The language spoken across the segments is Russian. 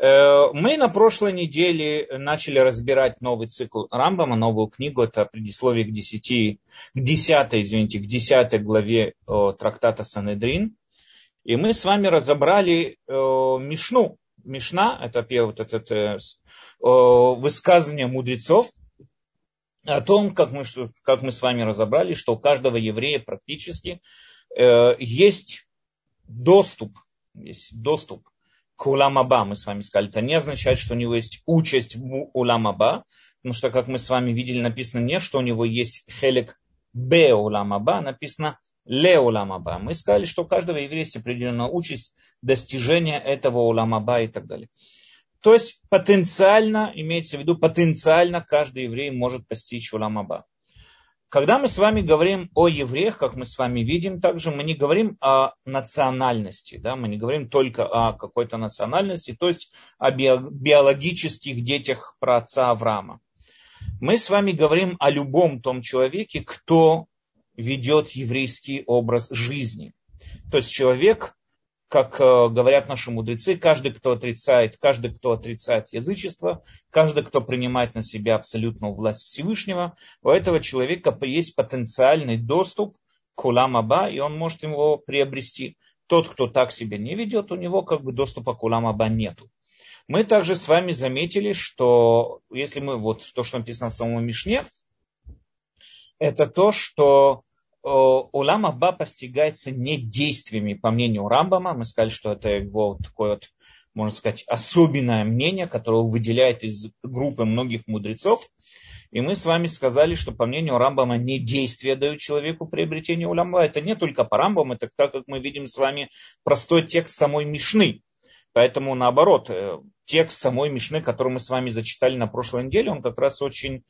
Э, мы на прошлой неделе начали разбирать новый цикл Рамбама, новую книгу, это предисловие к 10, к 10, извините, к 10 главе трактата Санедрин. И мы с вами разобрали э, Мишну. Мишна, это вот это, высказывание мудрецов о том, как мы, как мы с вами разобрали, что у каждого еврея практически э, есть доступ, есть доступ к уламаба, мы с вами сказали, это не означает, что у него есть участь в уламаба, потому что, как мы с вами видели, написано не, что у него есть хелек бе уламаба, написано ле уламаба. Мы сказали, что у каждого еврея есть определенная участь достижения этого уламаба и так далее. То есть потенциально, имеется в виду, потенциально каждый еврей может постичь уламаба. Когда мы с вами говорим о евреях, как мы с вами видим, также мы не говорим о национальности, да, мы не говорим только о какой-то национальности, то есть о биологических детях праотца Авраама. Мы с вами говорим о любом том человеке, кто ведет еврейский образ жизни. То есть человек, как э, говорят наши мудрецы, каждый, кто отрицает, каждый, кто отрицает язычество, каждый, кто принимает на себя абсолютную власть Всевышнего, у этого человека есть потенциальный доступ к Уламаба, и он может его приобрести. Тот, кто так себя не ведет, у него как бы доступа к Уламаба нету. Мы также с вами заметили, что если мы, вот то, что написано в самом Мишне, это то, что Улам Аба постигается не действиями, по мнению Рамбама. Мы сказали, что это его такое вот, можно сказать, особенное мнение, которое выделяет из группы многих мудрецов. И мы с вами сказали, что по мнению Рамбама не действия дают человеку приобретение уламба. Это не только по Рамбаму, это так, как мы видим с вами простой текст самой Мишны. Поэтому наоборот, э, текст самой Мишны, который мы с вами зачитали на прошлой неделе, он как раз очень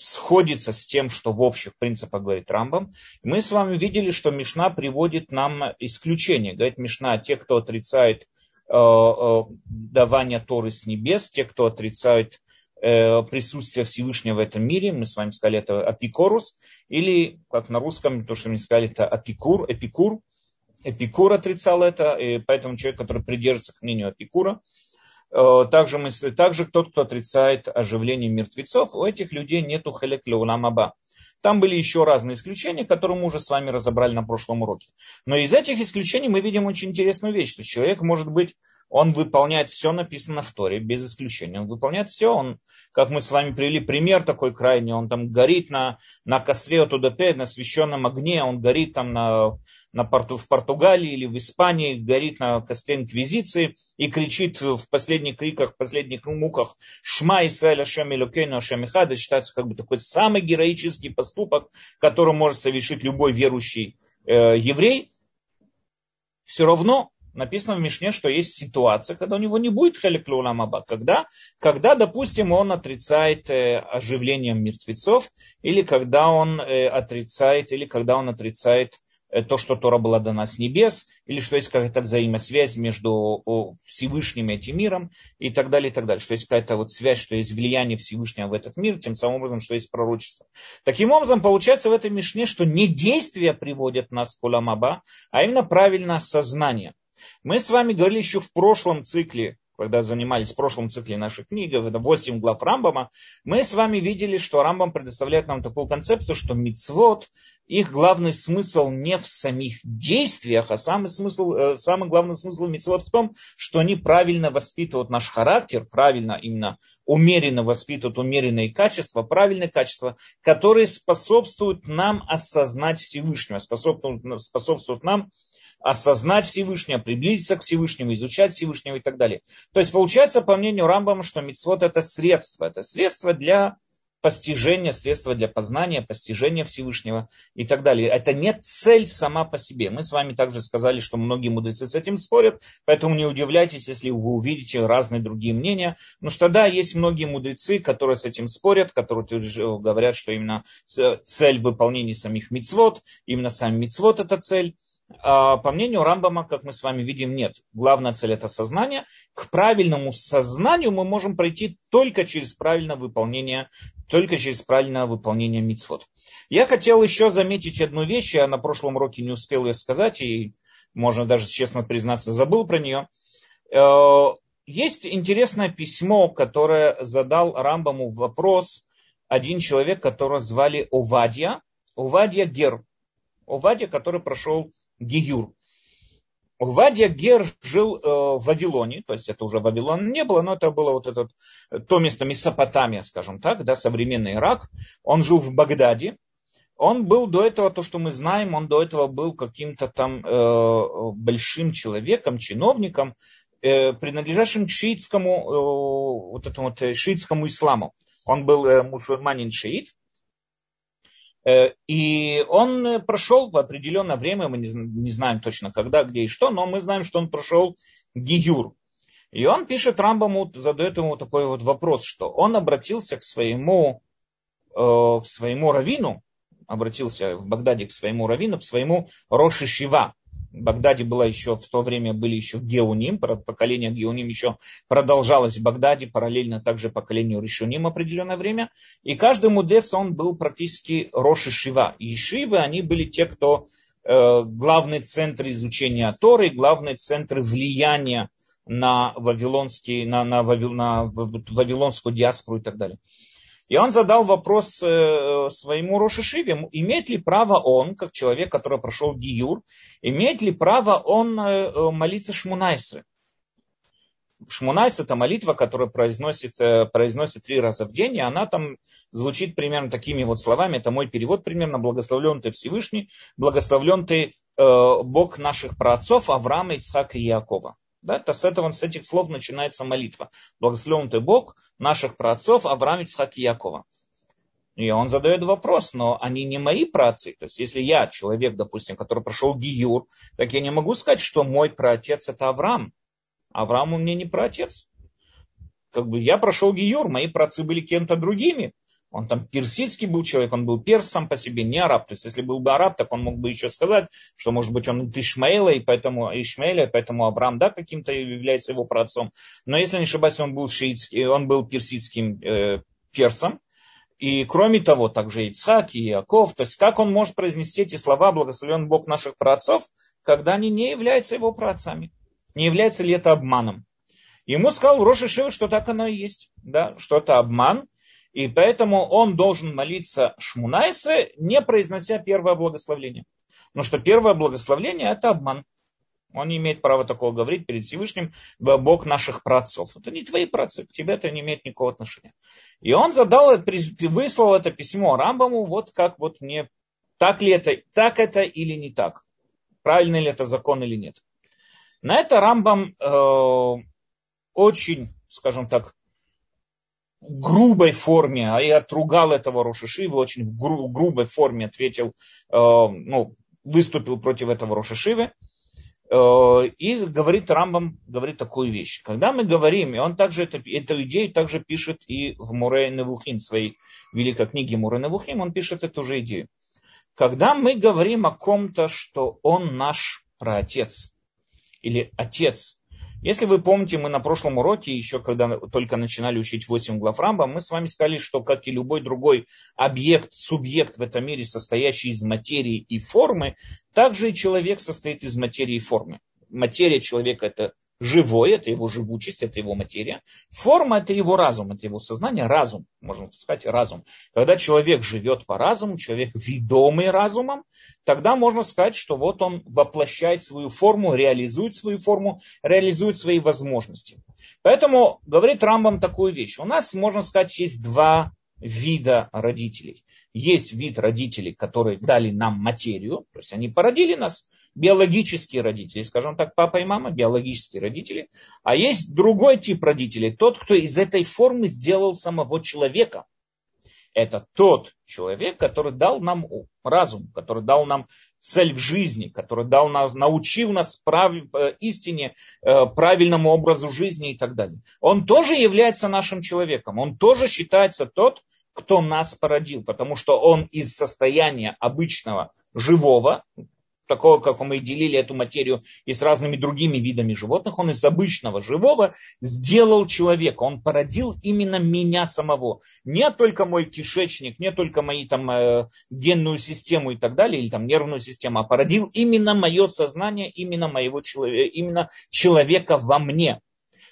сходится с тем, что в общих принципах говорит Рамбам. Мы с вами видели, что Мишна приводит нам исключение. Говорит Мишна, те, кто отрицает э, э, давание Торы с небес, те, кто отрицает э, присутствие Всевышнего в этом мире, мы с вами сказали, это апикорус, или, как на русском, то, что мы сказали, это апикур, эпикур, Эпикур отрицал это, и поэтому человек, который придерживается к мнению Эпикура, также, мы, также тот, кто отрицает оживление мертвецов, у этих людей нету хелек леуламаба. Там были еще разные исключения, которые мы уже с вами разобрали на прошлом уроке. Но из этих исключений мы видим очень интересную вещь, что человек может быть, он выполняет все написано в Торе, без исключения. Он выполняет все, он, как мы с вами привели пример такой крайний, он там горит на, на костре от УДП, на священном огне, он горит там на на порту, в Португалии или в Испании, горит на костре инквизиции и кричит в последних криках, в последних муках «Шма Исраэль Ашем Илюкейну Ашем Ихада» считается как бы такой самый героический поступок, который может совершить любой верующий э, еврей. Все равно написано в Мишне, что есть ситуация, когда у него не будет хеликлуламаба. Когда, когда, допустим, он отрицает э, оживлением мертвецов, или когда он э, отрицает, или когда он отрицает то, что Тора была дана с небес, или что есть какая-то взаимосвязь между Всевышним и этим миром, и так далее, и так далее. Что есть какая-то вот связь, что есть влияние Всевышнего в этот мир, тем самым образом, что есть пророчество. Таким образом, получается в этой Мишне, что не действия приводят нас к Уламаба, а именно правильное сознание. Мы с вами говорили еще в прошлом цикле когда занимались в прошлом цикле нашей книги, 8 глав Рамбама, мы с вами видели, что Рамбам предоставляет нам такую концепцию, что мицвод, их главный смысл не в самих действиях, а самый, смысл, э, самый главный смысл мицвод в том, что они правильно воспитывают наш характер, правильно именно умеренно воспитывают умеренные качества, правильные качества, которые способствуют нам осознать Всевышнего, способствуют, способствуют нам осознать Всевышнего, приблизиться к Всевышнему, изучать Всевышнего и так далее. То есть получается, по мнению Рамбама, что мицвод это средство, это средство для постижения, средство для познания, постижения Всевышнего и так далее. Это не цель сама по себе. Мы с вами также сказали, что многие мудрецы с этим спорят, поэтому не удивляйтесь, если вы увидите разные другие мнения. Но что да, есть многие мудрецы, которые с этим спорят, которые говорят, что именно цель выполнения самих мицвод, именно сам мицвод это цель. А, по мнению Рамбама, как мы с вами видим, нет. Главная цель это сознание. К правильному сознанию мы можем пройти только через правильное выполнение, только через правильное выполнение мицвод. Я хотел еще заметить одну вещь, я на прошлом уроке не успел ее сказать, и можно даже честно признаться, забыл про нее. Э, есть интересное письмо, которое задал Рамбаму вопрос один человек, которого звали Овадья, Овадья Гер. Овадья, который прошел Гиюр. Вадья Гер жил э, в Вавилоне, то есть это уже Вавилон не было, но это было вот это, то место Месопотамия, скажем так, да, современный Ирак. Он жил в Багдаде. Он был до этого, то, что мы знаем, он до этого был каким-то там э, большим человеком, чиновником, э, принадлежащим к шиитскому, э, вот этому вот э, шиитскому исламу. Он был э, мусульманин-шиит. Э, и он прошел в определенное время, мы не знаем точно когда, где и что, но мы знаем, что он прошел Гиюр. И он пишет Рамбаму, задает ему такой вот вопрос, что он обратился к своему, э, к своему равину, обратился в Багдаде к своему равину, к своему Роши Шива. В Багдаде было еще, в то время были еще Геоним, поколение Геоним еще продолжалось в Багдаде, параллельно также поколению Ришуним определенное время. И каждый мудес, он был практически Роши Шива. И Шивы, они были те, кто э, главный центр изучения Торы, главный центр влияния на, вавилонский, на, на, на вавилонскую диаспору и так далее. И он задал вопрос э, своему Рошишиве, имеет ли право он, как человек, который прошел Гиюр, имеет ли право он э, э, молиться Шмунайсры? Шмунайс это молитва, которая произносит, произносит три раза в день, и она там звучит примерно такими вот словами, это мой перевод примерно, благословлен ты Всевышний, благословлен ты Бог наших праотцов Авраама, Ицхака и Якова. Да, то с, этого, с этих слов начинается молитва. Благословен ты Бог наших праотцов Авраам, Ицхак и Якова. И он задает вопрос, но они не мои праотцы. То есть, если я человек, допустим, который прошел Гиюр, так я не могу сказать, что мой праотец это Авраам. Авраам у меня не праотец. Как бы я прошел Гиюр, мои праотцы были кем-то другими. Он там персидский был человек, он был перс сам по себе, не араб. То есть, если был бы араб, так он мог бы еще сказать, что, может быть, он Ишмаэла, и поэтому Ишмаэля, поэтому Авраам, да, каким-то является его праотцом. Но если не ошибаюсь, он был шиитский, он был персидским э, персом. И кроме того, также Ицхак и Яков. То есть, как он может произнести эти слова, благословен Бог наших праотцов, когда они не являются его праотцами? Не является ли это обманом? Ему сказал Роша Шива, что так оно и есть, да, что это обман, и поэтому он должен молиться Шмунайсе, не произнося первое благословление. Потому что первое благословление это обман. Он не имеет права такого говорить перед Всевышним, Бог наших працов. Это не твои працы, к тебе это не имеет никакого отношения. И он задал, выслал это письмо Рамбаму, вот как вот мне, так ли это, так это или не так. Правильный ли это закон или нет. На это Рамбам э, очень, скажем так, грубой форме, а я отругал этого Рошишивы, очень в гру- грубой форме ответил, э, ну, выступил против этого Рошишивы. Э, и говорит Рамбам, говорит такую вещь. Когда мы говорим, и он также это, эту идею также пишет и в Муре Невухим, своей великой книге Муре Невухим, он пишет эту же идею. Когда мы говорим о ком-то, что он наш праотец или отец, если вы помните, мы на прошлом уроке, еще когда только начинали учить 8 глав Рамба, мы с вами сказали, что как и любой другой объект, субъект в этом мире, состоящий из материи и формы, также и человек состоит из материи и формы. Материя человека это живое, это его живучесть, это его материя. Форма это его разум, это его сознание, разум, можно сказать, разум. Когда человек живет по разуму, человек ведомый разумом, тогда можно сказать, что вот он воплощает свою форму, реализует свою форму, реализует свои возможности. Поэтому говорит Рамбам такую вещь. У нас, можно сказать, есть два вида родителей. Есть вид родителей, которые дали нам материю, то есть они породили нас, биологические родители, скажем так, папа и мама, биологические родители, а есть другой тип родителей, тот, кто из этой формы сделал самого человека. Это тот человек, который дал нам разум, который дал нам цель в жизни, который дал нас, научил нас прав, э, истине, э, правильному образу жизни и так далее. Он тоже является нашим человеком, он тоже считается тот, кто нас породил, потому что он из состояния обычного живого, такого, как мы делили эту материю и с разными другими видами животных, он из обычного живого сделал человека. Он породил именно меня самого. Не только мой кишечник, не только мою там, э, генную систему и так далее, или там нервную систему, а породил именно мое сознание, именно моего человека, именно человека во мне.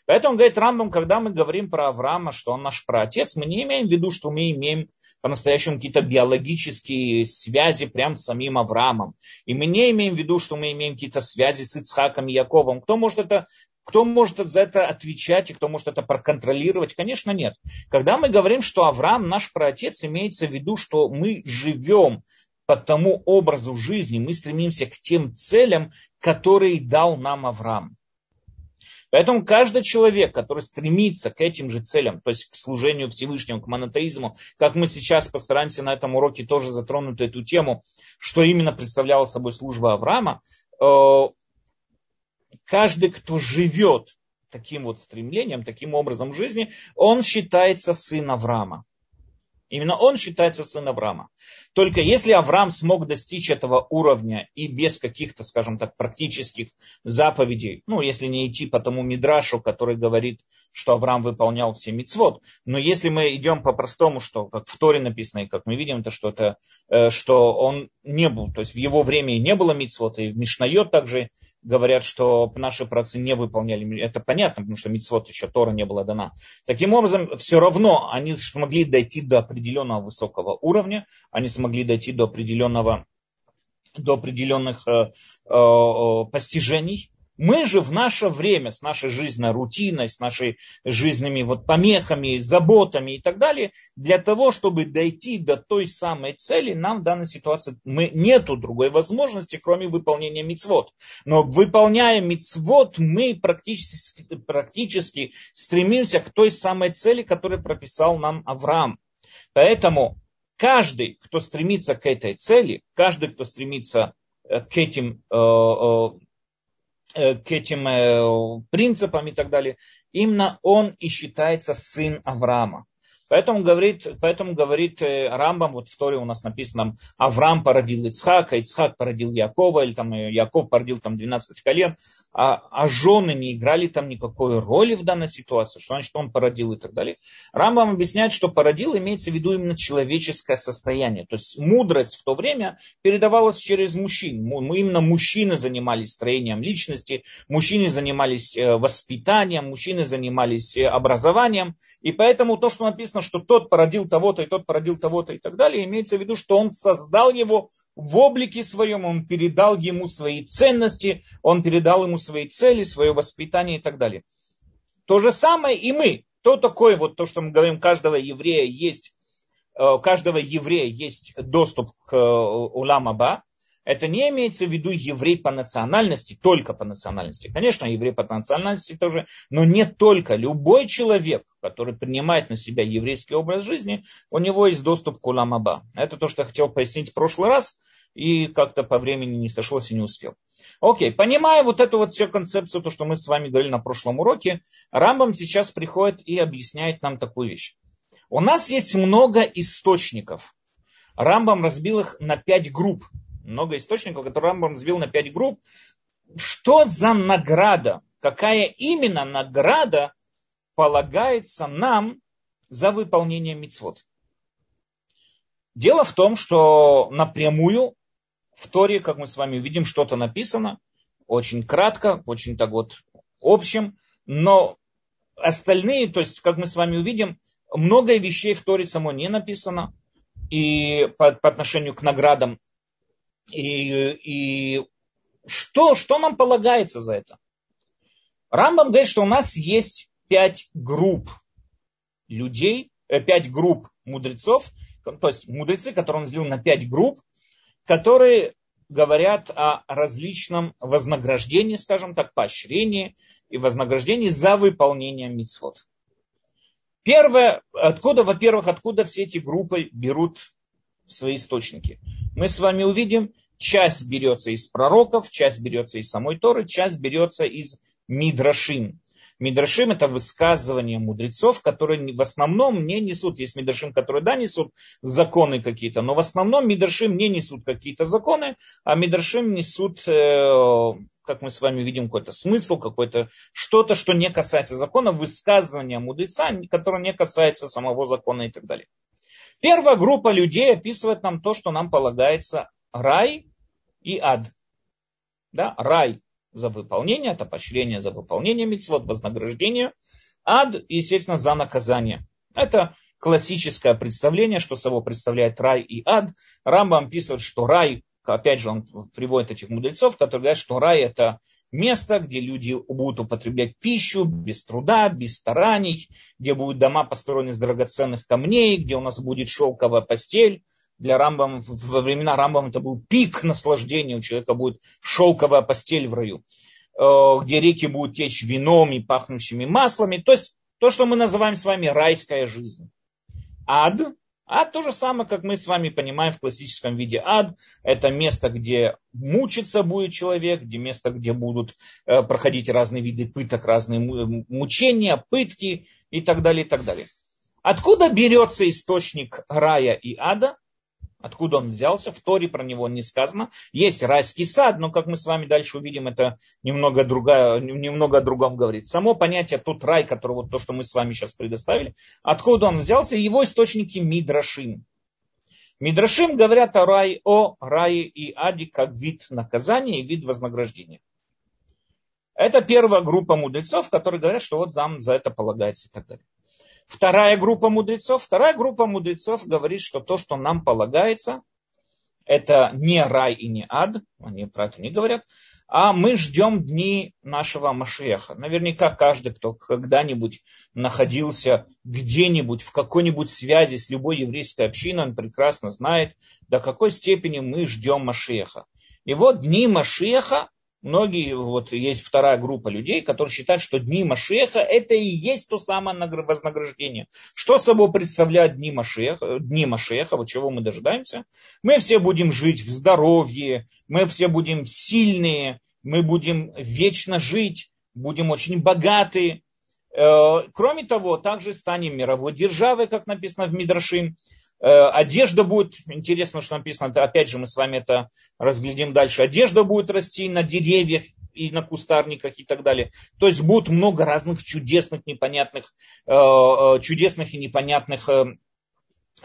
Поэтому, говорит Рамбам, когда мы говорим про Авраама, что он наш праотец, мы не имеем в виду, что мы имеем по-настоящему какие-то биологические связи прямо с самим Авраамом. И мы не имеем в виду, что мы имеем какие-то связи с Ицхаком и Яковом. Кто может это кто может за это отвечать и кто может это проконтролировать? Конечно, нет. Когда мы говорим, что Авраам наш праотец, имеется в виду, что мы живем по тому образу жизни, мы стремимся к тем целям, которые дал нам Авраам. Поэтому каждый человек, который стремится к этим же целям, то есть к служению Всевышнему, к монотеизму, как мы сейчас постараемся на этом уроке тоже затронуть эту тему, что именно представляла собой служба Авраама, э, каждый, кто живет таким вот стремлением, таким образом жизни, он считается сын Авраама. Именно он считается сын Авраама. Только если Авраам смог достичь этого уровня и без каких-то, скажем так, практических заповедей, ну, если не идти по тому мидрашу, который говорит, что Авраам выполнял все мицвод, но если мы идем по-простому, что как в Торе написано, и как мы видим, то что, это, э, что он не был, то есть в его время и не было мицвод, и в Мишнайот также говорят, что наши працы не выполняли. Это понятно, потому что мицвод еще Тора не была дана. Таким образом, все равно они смогли дойти до определенного высокого уровня, они смогли дойти до определенного до определенных э, э, э постижений, мы же в наше время с нашей жизненной рутиной, с нашими жизненными вот помехами, заботами и так далее, для того, чтобы дойти до той самой цели, нам в данной ситуации мы, нету другой возможности, кроме выполнения мицвод. Но выполняя мицвод, мы практически, практически стремимся к той самой цели, которую прописал нам Авраам. Поэтому каждый, кто стремится к этой цели, каждый, кто стремится э, к этим э, э, к этим э, принципам и так далее, именно он и считается сын Авраама. Поэтому говорит, поэтому говорит э, Рамбам, вот в Торе у нас написано, Авраам породил Ицхака, Ицхак породил Якова, или там Яков породил там 12 колен а, а жены не играли там никакой роли в данной ситуации, что значит он породил и так далее. Рамбам объясняет, что породил имеется в виду именно человеческое состояние. То есть мудрость в то время передавалась через мужчин. Мы именно мужчины занимались строением личности, мужчины занимались э, воспитанием, мужчины занимались э, образованием. И поэтому то, что написано, что тот породил того-то и тот породил того-то и так далее, имеется в виду, что он создал его в облике своем, он передал ему свои ценности, он передал ему свои цели, свое воспитание и так далее. То же самое и мы. То такое вот то, что мы говорим, каждого еврея есть, э, у каждого еврея есть доступ к э, Уламаба. Это не имеется в виду еврей по национальности, только по национальности. Конечно, еврей по национальности тоже, но не только. Любой человек, который принимает на себя еврейский образ жизни, у него есть доступ к Уламаба. Это то, что я хотел пояснить в прошлый раз и как-то по времени не сошлось и не успел. Окей, понимая вот эту вот всю концепцию, то, что мы с вами говорили на прошлом уроке, Рамбам сейчас приходит и объясняет нам такую вещь. У нас есть много источников. Рамбам разбил их на пять групп. Много источников, которые Рамбам разбил на пять групп. Что за награда? Какая именно награда полагается нам за выполнение мицвод? Дело в том, что напрямую в Торе, как мы с вами увидим, что-то написано, очень кратко, очень так вот общим, но остальные, то есть, как мы с вами увидим, много вещей в Торе само не написано, и по, по отношению к наградам, и, и что, что нам полагается за это? Рамбам говорит, что у нас есть пять групп людей, э, пять групп мудрецов, то есть мудрецы, которые он разделил на пять групп, которые говорят о различном вознаграждении, скажем так, поощрении и вознаграждении за выполнение мицвод. Первое, откуда, во-первых, откуда все эти группы берут свои источники. Мы с вами увидим, часть берется из пророков, часть берется из самой Торы, часть берется из Мидрашим. Мидрашим это высказывания мудрецов, которые в основном не несут, есть Мидрашим, которые да, несут законы какие-то, но в основном Мидрашим не несут какие-то законы, а Мидрашим несут, э, как мы с вами видим, какой-то смысл, какой-то что-то, что не касается закона, высказывания мудреца, которое не касается самого закона и так далее. Первая группа людей описывает нам то, что нам полагается рай и ад. Да, рай за выполнение, это поощрение за выполнение митцвот, вознаграждение. Ад, естественно, за наказание. Это классическое представление, что собой представляет рай и ад. Рамбам пишет, что рай, опять же, он приводит этих мудрецов, которые говорят, что рай это место, где люди будут употреблять пищу без труда, без стараний, где будут дома построены из драгоценных камней, где у нас будет шелковая постель. Для Рамбам, во времена Рамбам это был пик наслаждения, у человека будет шелковая постель в раю, э, где реки будут течь вином и пахнущими маслами. То есть то, что мы называем с вами райская жизнь. Ад Ад то же самое, как мы с вами понимаем в классическом виде. Ад – это место, где мучиться будет человек, где место, где будут э, проходить разные виды пыток, разные мучения, пытки и так далее, и так далее. Откуда берется источник рая и ада? Откуда он взялся? В Торе про него не сказано. Есть райский сад, но, как мы с вами дальше увидим, это немного, другая, немного о другом говорит. Само понятие тут рай, который вот то, что мы с вами сейчас предоставили, откуда он взялся? Его источники Мидрашим. Мидрашим говорят о рай, о рае и аде как вид наказания и вид вознаграждения. Это первая группа мудрецов, которые говорят, что вот нам за это полагается и так далее. Вторая группа мудрецов, вторая группа мудрецов говорит, что то, что нам полагается, это не рай и не ад, они про это не говорят, а мы ждем дни нашего Машеха. Наверняка каждый, кто когда-нибудь находился где-нибудь в какой-нибудь связи с любой еврейской общиной, он прекрасно знает, до какой степени мы ждем Машеха. И вот дни Машеха Многие, вот есть вторая группа людей, которые считают, что дни Машеха это и есть то самое вознаграждение. Что собой представляют дни Машеха, дни Машеха, вот чего мы дожидаемся? Мы все будем жить в здоровье, мы все будем сильные, мы будем вечно жить, будем очень богаты. Э, кроме того, также станем мировой державой, как написано в Мидрашим. Э, одежда будет, интересно, что написано, опять же мы с вами это разглядим дальше, одежда будет расти на деревьях и на кустарниках и так далее. То есть будет много разных чудесных, непонятных, э, э, чудесных и непонятных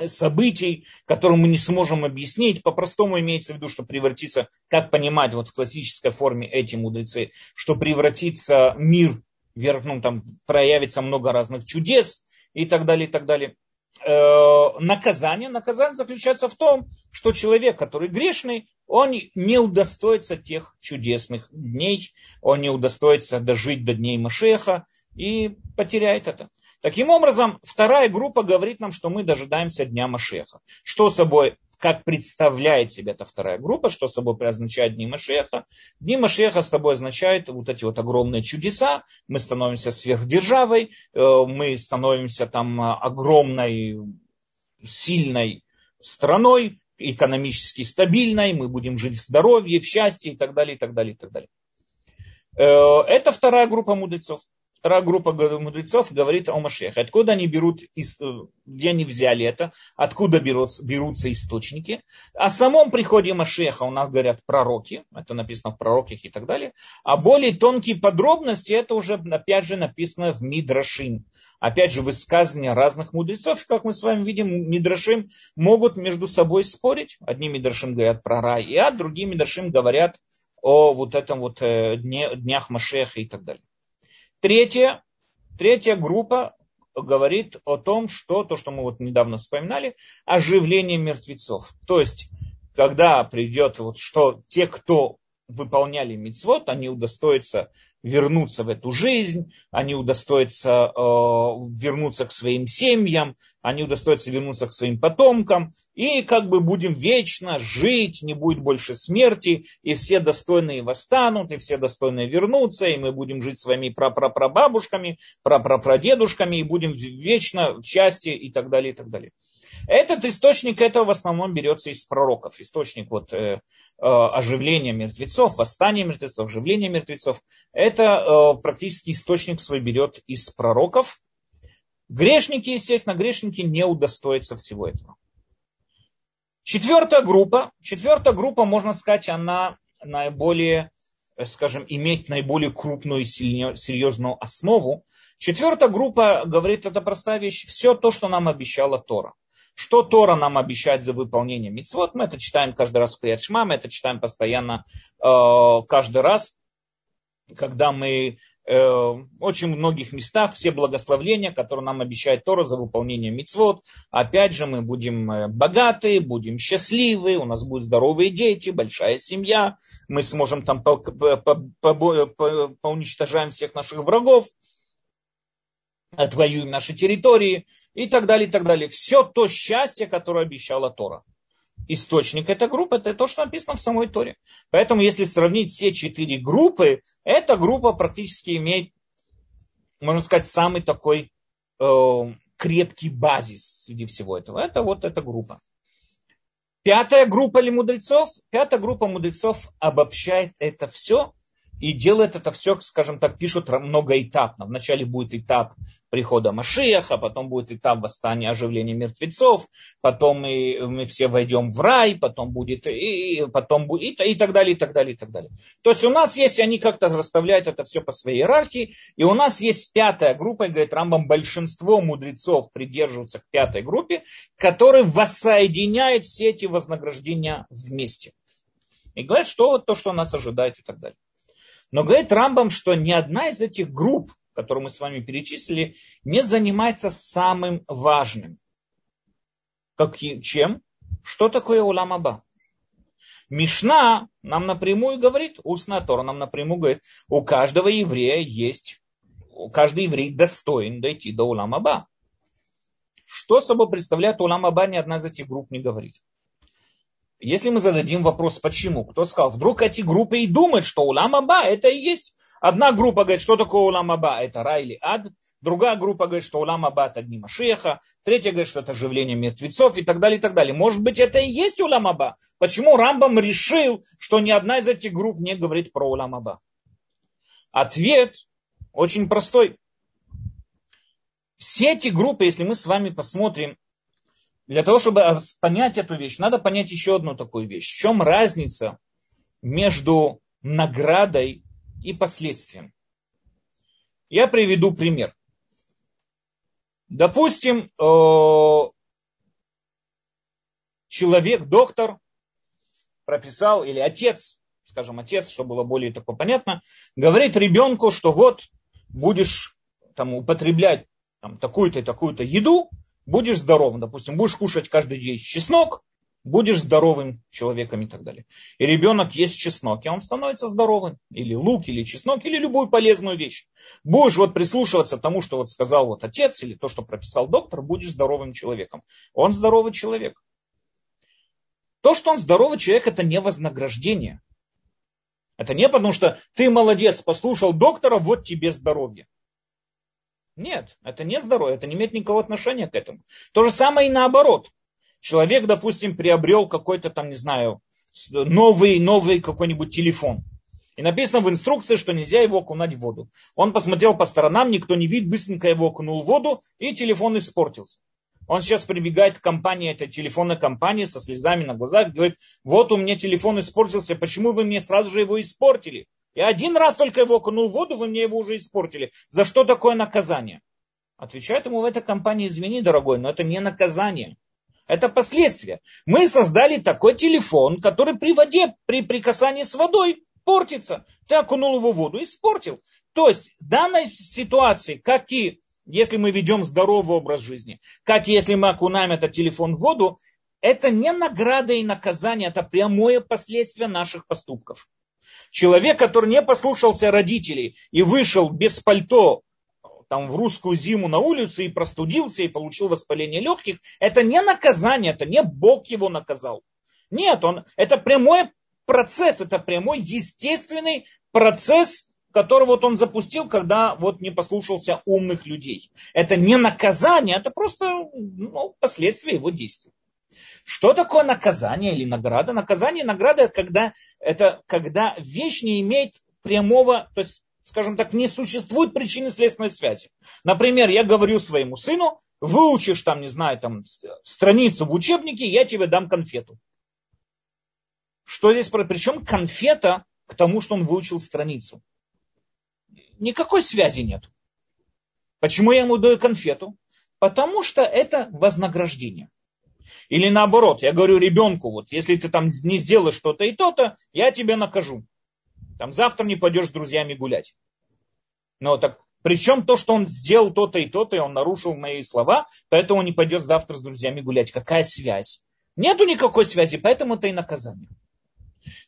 событий, которые мы не сможем объяснить. По-простому имеется в виду, что превратится, как понимать вот в классической форме эти мудрецы, что превратится мир, ну, там проявится много разных чудес и так далее, и так далее. Э, наказание. Наказание заключается в том, что человек, который грешный, он не удостоится тех чудесных дней, он не удостоится дожить до дней Машеха и потеряет это. Таким образом, вторая группа говорит нам, что мы дожидаемся дня Машеха. Что собой как представляет себе эта вторая группа, что собой означает Дни Машеха. Дни Машеха с тобой означает вот эти вот огромные чудеса, мы становимся сверхдержавой, э, мы становимся там огромной, сильной страной, экономически стабильной, мы будем жить в здоровье, в счастье и так далее, и так далее, и так далее. Э, это вторая группа мудрецов. Вторая группа мудрецов говорит о Машехе. Откуда они берут, где они взяли это, откуда берутся, берутся источники. О самом приходе Машеха у нас говорят пророки, это написано в пророках и так далее. А более тонкие подробности, это уже опять же написано в Мидрашим. Опять же, высказывания разных мудрецов, как мы с вами видим, Мидрашим могут между собой спорить. Одни Мидрашим говорят про рай и ад, другие Мидрашим говорят о вот этом вот э, дне, днях Машеха и так далее. Третья, третья группа говорит о том, что, то, что мы вот недавно вспоминали, оживление мертвецов. То есть, когда придет, вот, что те, кто выполняли мицвод, они удостоятся вернуться в эту жизнь, они удостоятся э, вернуться к своим семьям, они удостоятся вернуться к своим потомкам, и как бы будем вечно жить, не будет больше смерти, и все достойные восстанут, и все достойные вернутся, и мы будем жить своими прапрапрабабушками, прапрапрадедушками, и будем вечно в счастье и так далее, и так далее. Этот источник этого в основном берется из пророков. Источник вот, э, э, оживления мертвецов, восстания мертвецов, оживления мертвецов. Это э, практически источник свой берет из пророков. Грешники, естественно, грешники не удостоятся всего этого. Четвертая группа, четвертая группа, можно сказать, она наиболее, э, скажем, имеет наиболее крупную и серьезную основу. Четвертая группа говорит, это простая вещь, все то, что нам обещала Тора. Что Тора нам обещает за выполнение мицвод, мы это читаем каждый раз в Крият мы это читаем постоянно, э, каждый раз. когда мы э, в очень многих местах все благословления, которые нам обещает Тора за выполнение мицвод. Опять же, мы будем э, богаты, будем счастливы, у нас будут здоровые дети, большая семья, мы сможем там по, поуничтожаем всех наших врагов, отвоюем наши территории и так далее, и так далее. Все то счастье, которое обещала Тора источник этой группы, это то, что написано в самой Торе. Поэтому, если сравнить все четыре группы, эта группа практически имеет, можно сказать, самый такой э, крепкий базис среди всего этого. Это вот эта группа. Пятая группа ли мудрецов? Пятая группа мудрецов обобщает это все и делает это все, скажем так, пишут многоэтапно. Вначале будет этап прихода Машиаха, потом будет этап восстания, оживления мертвецов, потом мы, мы все войдем в рай, потом будет и, потом будет и, и так далее, и так далее, и так далее. То есть у нас есть, они как-то расставляют это все по своей иерархии, и у нас есть пятая группа, и говорит Рамбам, большинство мудрецов придерживаются к пятой группе, которые воссоединяют все эти вознаграждения вместе. И говорят, что вот то, что нас ожидает и так далее. Но говорит Рамбам, что ни одна из этих групп, которую мы с вами перечислили, не занимается самым важным. Как, чем? Что такое уламаба? Мишна нам напрямую говорит, устная Тора нам напрямую говорит, у каждого еврея есть, каждый еврей достоин дойти до уламаба. Что собой представляет уламаба, ни одна из этих групп не говорит. Если мы зададим вопрос, почему, кто сказал, вдруг эти группы и думают, что улам Аба это и есть Одна группа говорит, что такое улам аба, это рай или ад. Другая группа говорит, что улам аба это дни Машеха. Третья говорит, что это оживление мертвецов и так далее, и так далее. Может быть, это и есть улам аба. Почему Рамбам решил, что ни одна из этих групп не говорит про улам аба? Ответ очень простой. Все эти группы, если мы с вами посмотрим, для того, чтобы понять эту вещь, надо понять еще одну такую вещь. В чем разница между наградой и последствием. Я приведу пример. Допустим, э, человек, доктор, прописал, или отец, скажем, отец, чтобы было более такое понятно, говорит ребенку, что вот будешь там, употреблять там, такую-то и такую-то еду, будешь здоровым. Допустим, будешь кушать каждый день чеснок, будешь здоровым человеком и так далее. И ребенок ест чеснок, и он становится здоровым. Или лук, или чеснок, или любую полезную вещь. Будешь вот прислушиваться к тому, что вот сказал вот отец, или то, что прописал доктор, будешь здоровым человеком. Он здоровый человек. То, что он здоровый человек, это не вознаграждение. Это не потому, что ты молодец, послушал доктора, вот тебе здоровье. Нет, это не здоровье, это не имеет никакого отношения к этому. То же самое и наоборот человек, допустим, приобрел какой-то там, не знаю, новый, новый какой-нибудь телефон. И написано в инструкции, что нельзя его окунать в воду. Он посмотрел по сторонам, никто не видит, быстренько его окунул в воду, и телефон испортился. Он сейчас прибегает к компании, этой телефонной компании со слезами на глазах, говорит, вот у меня телефон испортился, почему вы мне сразу же его испортили? Я один раз только его окунул в воду, вы мне его уже испортили. За что такое наказание? Отвечает ему в этой компании, извини, дорогой, но это не наказание. Это последствия. Мы создали такой телефон, который при воде, при прикасании с водой портится. Ты окунул его в воду и испортил. То есть в данной ситуации, как и если мы ведем здоровый образ жизни, как и если мы окунаем этот телефон в воду, это не награда и наказание, это прямое последствие наших поступков. Человек, который не послушался родителей и вышел без пальто там в русскую зиму на улицу и простудился и получил воспаление легких, это не наказание, это не Бог его наказал. Нет, он, это прямой процесс, это прямой естественный процесс, который вот он запустил, когда вот не послушался умных людей. Это не наказание, это просто ну, последствия его действий. Что такое наказание или награда? Наказание награда это когда, это когда вещь не имеет прямого, то есть скажем так, не существует причины следственной связи. Например, я говорю своему сыну, выучишь там, не знаю, там страницу в учебнике, я тебе дам конфету. Что здесь, причем конфета к тому, что он выучил страницу? Никакой связи нет. Почему я ему даю конфету? Потому что это вознаграждение. Или наоборот, я говорю ребенку, вот если ты там не сделаешь что-то и то-то, я тебя накажу. Там завтра не пойдешь с друзьями гулять. Ну, так причем то, что он сделал то-то и то-то, и он нарушил мои слова, поэтому он не пойдет завтра с друзьями гулять. Какая связь? Нету никакой связи, поэтому это и наказание.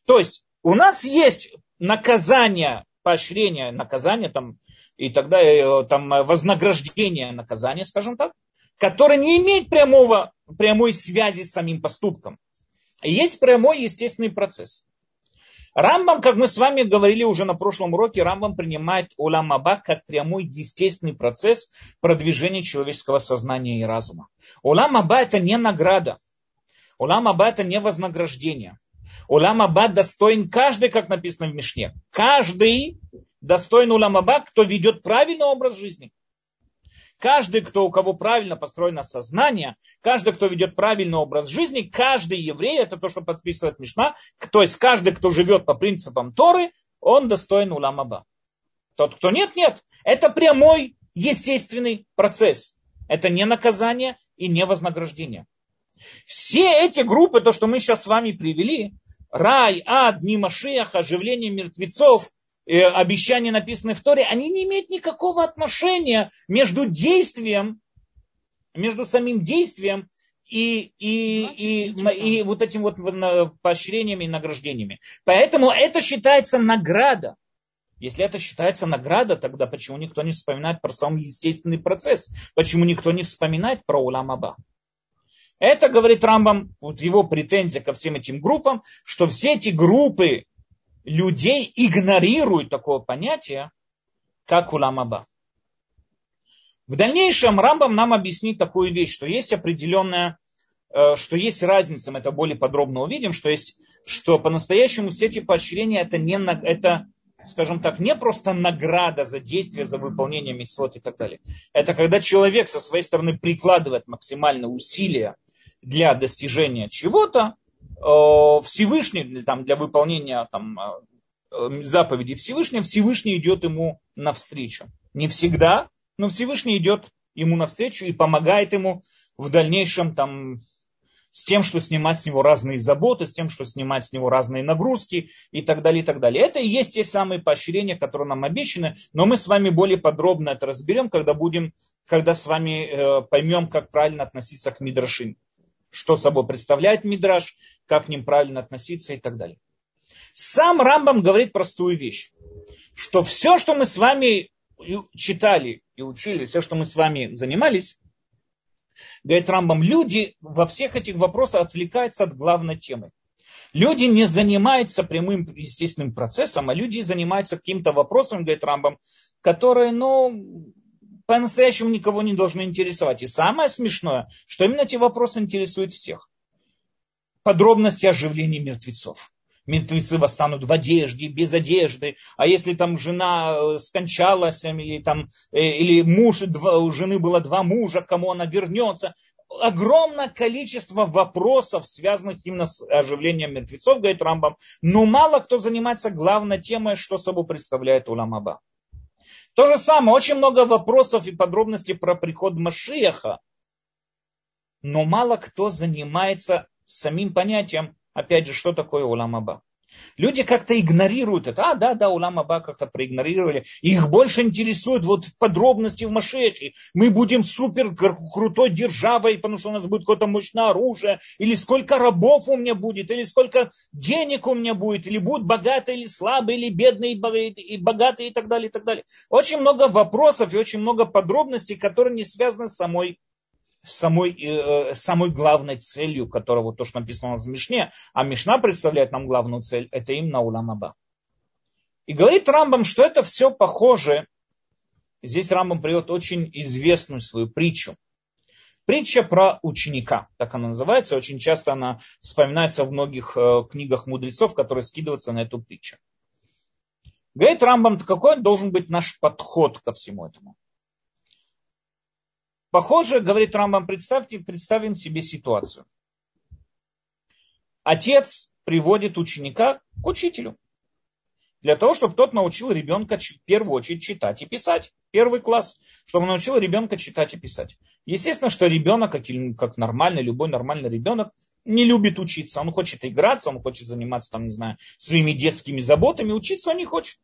То есть у нас есть наказание, поощрение, наказание там, и тогда э, там вознаграждение наказания, скажем так, которое не имеет прямого, прямой связи с самим поступком. Есть прямой естественный процесс. Рамбам, как мы с вами говорили уже на прошлом уроке, Рамбам принимает улам аба как прямой естественный процесс продвижения человеческого сознания и разума. Улам аба это не награда. Улам аба это не вознаграждение. Улам аба достоин каждый, как написано в Мишне. Каждый достоин улам аба, кто ведет правильный образ жизни. Каждый, кто, у кого правильно построено сознание, каждый, кто ведет правильный образ жизни, каждый еврей, это то, что подписывает Мишна, то есть каждый, кто живет по принципам Торы, он достоин уламаба. Тот, кто нет, нет. Это прямой естественный процесс. Это не наказание и не вознаграждение. Все эти группы, то, что мы сейчас с вами привели, рай, ад, дни Машиах, оживление мертвецов, обещания, написанные в Торе, они не имеют никакого отношения между действием, между самим действием и, и, и, и, и вот этим вот поощрениями и награждениями. Поэтому это считается награда. Если это считается награда, тогда почему никто не вспоминает про сам естественный процесс? Почему никто не вспоминает про Уламаба? Это, говорит Рамбам, вот его претензия ко всем этим группам, что все эти группы людей игнорируют такого понятия, как уламаба. В дальнейшем Рамбам нам объяснит такую вещь, что есть определенная, э, что есть разница, мы это более подробно увидим, что есть, что по-настоящему все эти поощрения это не, это, скажем так, не просто награда за действие, за выполнение митцвот и так далее. Это когда человек со своей стороны прикладывает максимальные усилия для достижения чего-то, Всевышний там, для выполнения там, э, заповеди Всевышнего, Всевышний идет ему навстречу. Не всегда, но Всевышний идет ему навстречу и помогает ему в дальнейшем там, с тем, что снимать с него разные заботы, с тем, что снимать с него разные нагрузки и так далее, и так далее. Это и есть те самые поощрения, которые нам обещаны, но мы с вами более подробно это разберем, когда будем, когда с вами э, поймем, как правильно относиться к Мидрашим что собой представляет Мидраш, как к ним правильно относиться и так далее. Сам Рамбам говорит простую вещь, что все, что мы с вами читали и учили, все, что мы с вами занимались, говорит Рамбам, люди во всех этих вопросах отвлекаются от главной темы. Люди не занимаются прямым естественным процессом, а люди занимаются каким-то вопросом, говорит Рамбам, которые, ну, по-настоящему никого не должны интересовать. И самое смешное, что именно эти вопросы интересуют всех. Подробности оживления мертвецов. Мертвецы восстанут в одежде, без одежды. А если там жена э, скончалась, или, там, э, или муж, у жены было два мужа, кому она вернется. Огромное количество вопросов, связанных именно с оживлением мертвецов, говорит Рамбам. Но мало кто занимается главной темой, что собой представляет Уламаба. То же самое, очень много вопросов и подробностей про приход Машиаха, но мало кто занимается самим понятием, опять же, что такое Уламаба. Люди как-то игнорируют это. А, да, да, Улам Аба как-то проигнорировали. Их больше интересуют вот подробности в Машехе. Мы будем супер крутой державой, потому что у нас будет какое-то мощное оружие. Или сколько рабов у меня будет. Или сколько денег у меня будет. Или будут богатые, или слабые, или бедные, и богатые, и так далее, и так далее. Очень много вопросов и очень много подробностей, которые не связаны с самой самой, э, самой главной целью, которая вот то, что написано в Мишне, а Мишна представляет нам главную цель, это именно Уламаба. И говорит Рамбам, что это все похоже, здесь Рамбам приводит очень известную свою притчу. Притча про ученика, так она называется, очень часто она вспоминается в многих э, книгах мудрецов, которые скидываются на эту притчу. Говорит Рамбам, какой должен быть наш подход ко всему этому. Похоже, говорит Рамбам, представьте, представим себе ситуацию. Отец приводит ученика к учителю. Для того, чтобы тот научил ребенка в первую очередь читать и писать. Первый класс, чтобы научил ребенка читать и писать. Естественно, что ребенок, как, как нормальный, любой нормальный ребенок, не любит учиться, он хочет играться, он хочет заниматься, там, не знаю, своими детскими заботами, учиться он не хочет.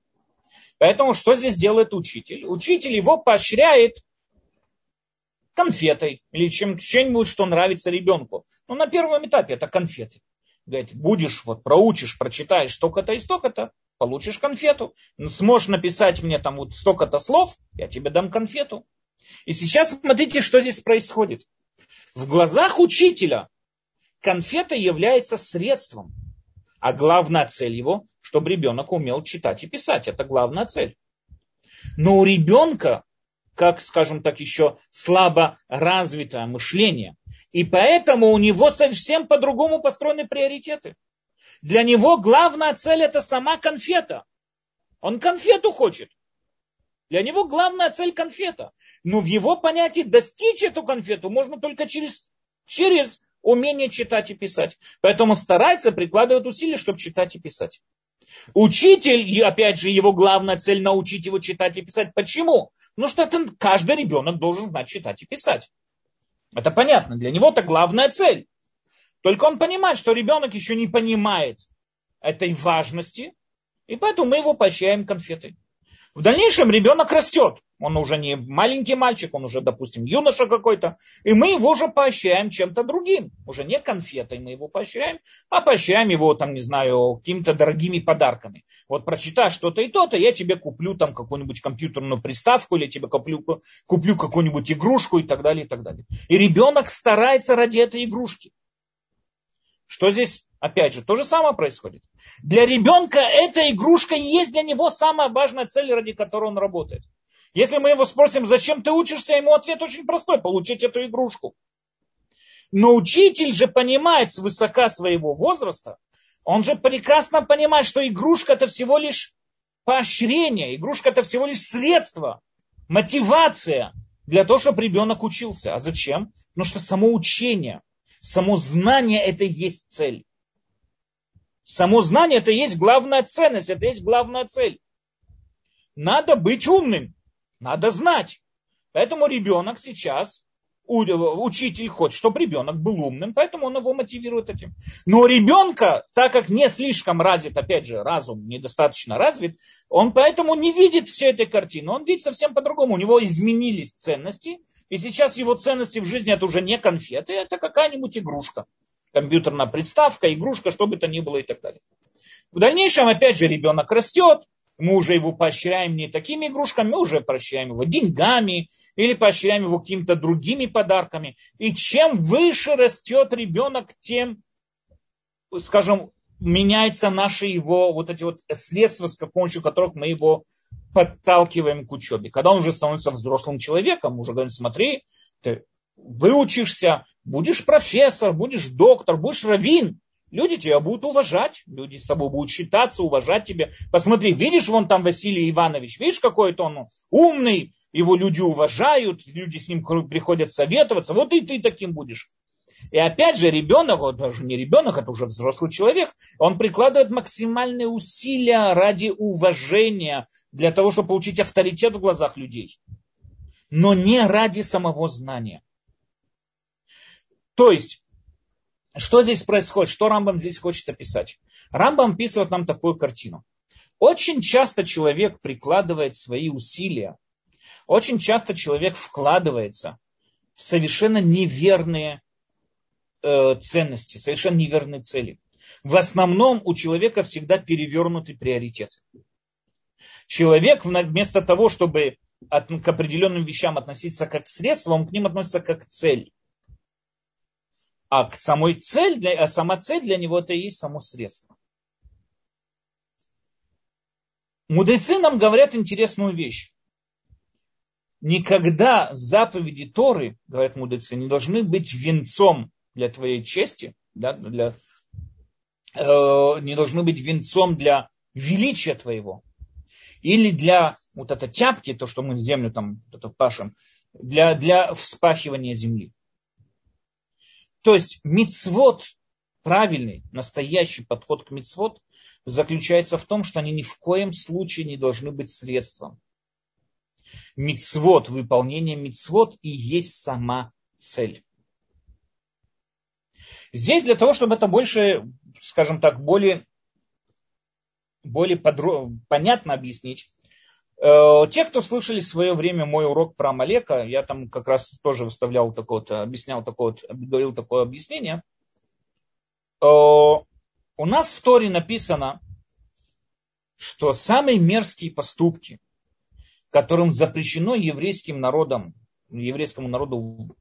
Поэтому что здесь делает учитель? Учитель его поощряет конфетой или чем, чем-нибудь, что нравится ребенку. Ну, на первом этапе это конфеты. Говорит, будешь, вот проучишь, прочитаешь столько-то и столько-то, получишь конфету. Ну, сможешь написать мне там вот столько-то слов, я тебе дам конфету. И сейчас смотрите, что здесь происходит. В глазах учителя конфета является средством, а главная цель его, чтобы ребенок умел читать и писать. Это главная цель. Но у ребенка как, скажем так, еще слабо развитое мышление. И поэтому у него совсем по-другому построены приоритеты. Для него главная цель это сама конфета. Он конфету хочет. Для него главная цель конфета. Но в его понятии достичь эту конфету можно только через, через умение читать и писать. Поэтому старается, прикладывает усилия, чтобы читать и писать. Учитель, и опять же, его главная цель научить его читать и писать. Почему? Ну что это каждый ребенок должен знать читать и писать. Это понятно, для него это главная цель. Только он понимает, что ребенок еще не понимает этой важности, и поэтому мы его поощряем конфетой. В дальнейшем ребенок растет. Он уже не маленький мальчик, он уже, допустим, юноша какой-то. И мы его уже поощряем чем-то другим. Уже не конфетой мы его поощряем, а поощряем его, там, не знаю, какими-то дорогими подарками. Вот прочитай что-то и то-то, я тебе куплю там какую-нибудь компьютерную приставку, или тебе куплю, куплю какую-нибудь игрушку и так далее, и так далее. И ребенок старается ради этой игрушки. Что здесь Опять же, то же самое происходит. Для ребенка эта игрушка есть для него самая важная цель, ради которой он работает. Если мы его спросим, зачем ты учишься, ему ответ очень простой, получить эту игрушку. Но учитель же понимает с высока своего возраста, он же прекрасно понимает, что игрушка это всего лишь поощрение, игрушка это всего лишь средство, мотивация для того, чтобы ребенок учился. А зачем? Потому что само учение, само знание это и есть цель. Само знание это есть главная ценность, это есть главная цель. Надо быть умным, надо знать. Поэтому ребенок сейчас, учитель хочет, чтобы ребенок был умным, поэтому он его мотивирует этим. Но ребенка, так как не слишком развит, опять же, разум недостаточно развит, он поэтому не видит всей этой картины. Он видит совсем по-другому. У него изменились ценности, и сейчас его ценности в жизни это уже не конфеты, это какая-нибудь игрушка компьютерная приставка, игрушка, что бы то ни было и так далее. В дальнейшем, опять же, ребенок растет, мы уже его поощряем не такими игрушками, мы уже поощряем его деньгами или поощряем его какими-то другими подарками. И чем выше растет ребенок, тем, скажем, меняются наши его вот эти вот средства, с помощью которых мы его подталкиваем к учебе. Когда он уже становится взрослым человеком, мы уже говорим, смотри, ты выучишься, будешь профессор, будешь доктор, будешь раввин, люди тебя будут уважать, люди с тобой будут считаться, уважать тебя. Посмотри, видишь, вон там Василий Иванович, видишь, какой-то он умный, его люди уважают, люди с ним приходят советоваться, вот и ты таким будешь. И опять же, ребенок, вот даже не ребенок, это уже взрослый человек, он прикладывает максимальные усилия ради уважения, для того, чтобы получить авторитет в глазах людей. Но не ради самого знания. То есть, что здесь происходит? Что Рамбам здесь хочет описать? Рамбам описывает нам такую картину. Очень часто человек прикладывает свои усилия, очень часто человек вкладывается в совершенно неверные э, ценности, совершенно неверные цели. В основном у человека всегда перевернутый приоритет. Человек вместо того, чтобы от, к определенным вещам относиться как к средству, он к ним относится как к цели. А самой цель для, а сама цель для него это и есть само средство. Мудрецы нам говорят интересную вещь. Никогда заповеди Торы, говорят мудрецы, не должны быть венцом для твоей чести, да, для, э, не должны быть венцом для величия твоего. Или для вот этой тяпки, то, что мы землю там это пашем, для, для вспахивания земли. То есть мицвод, правильный, настоящий подход к мицвод заключается в том, что они ни в коем случае не должны быть средством. Мицвод, выполнение мицвод и есть сама цель. Здесь для того, чтобы это больше, скажем так, более, более подро... понятно объяснить, те, кто слышали в свое время мой урок про Амалека, я там как раз тоже выставлял такое вот, объяснял такое вот, говорил такое объяснение. Э, у нас в Торе написано, что самые мерзкие поступки, которым запрещено еврейским народам, еврейскому народу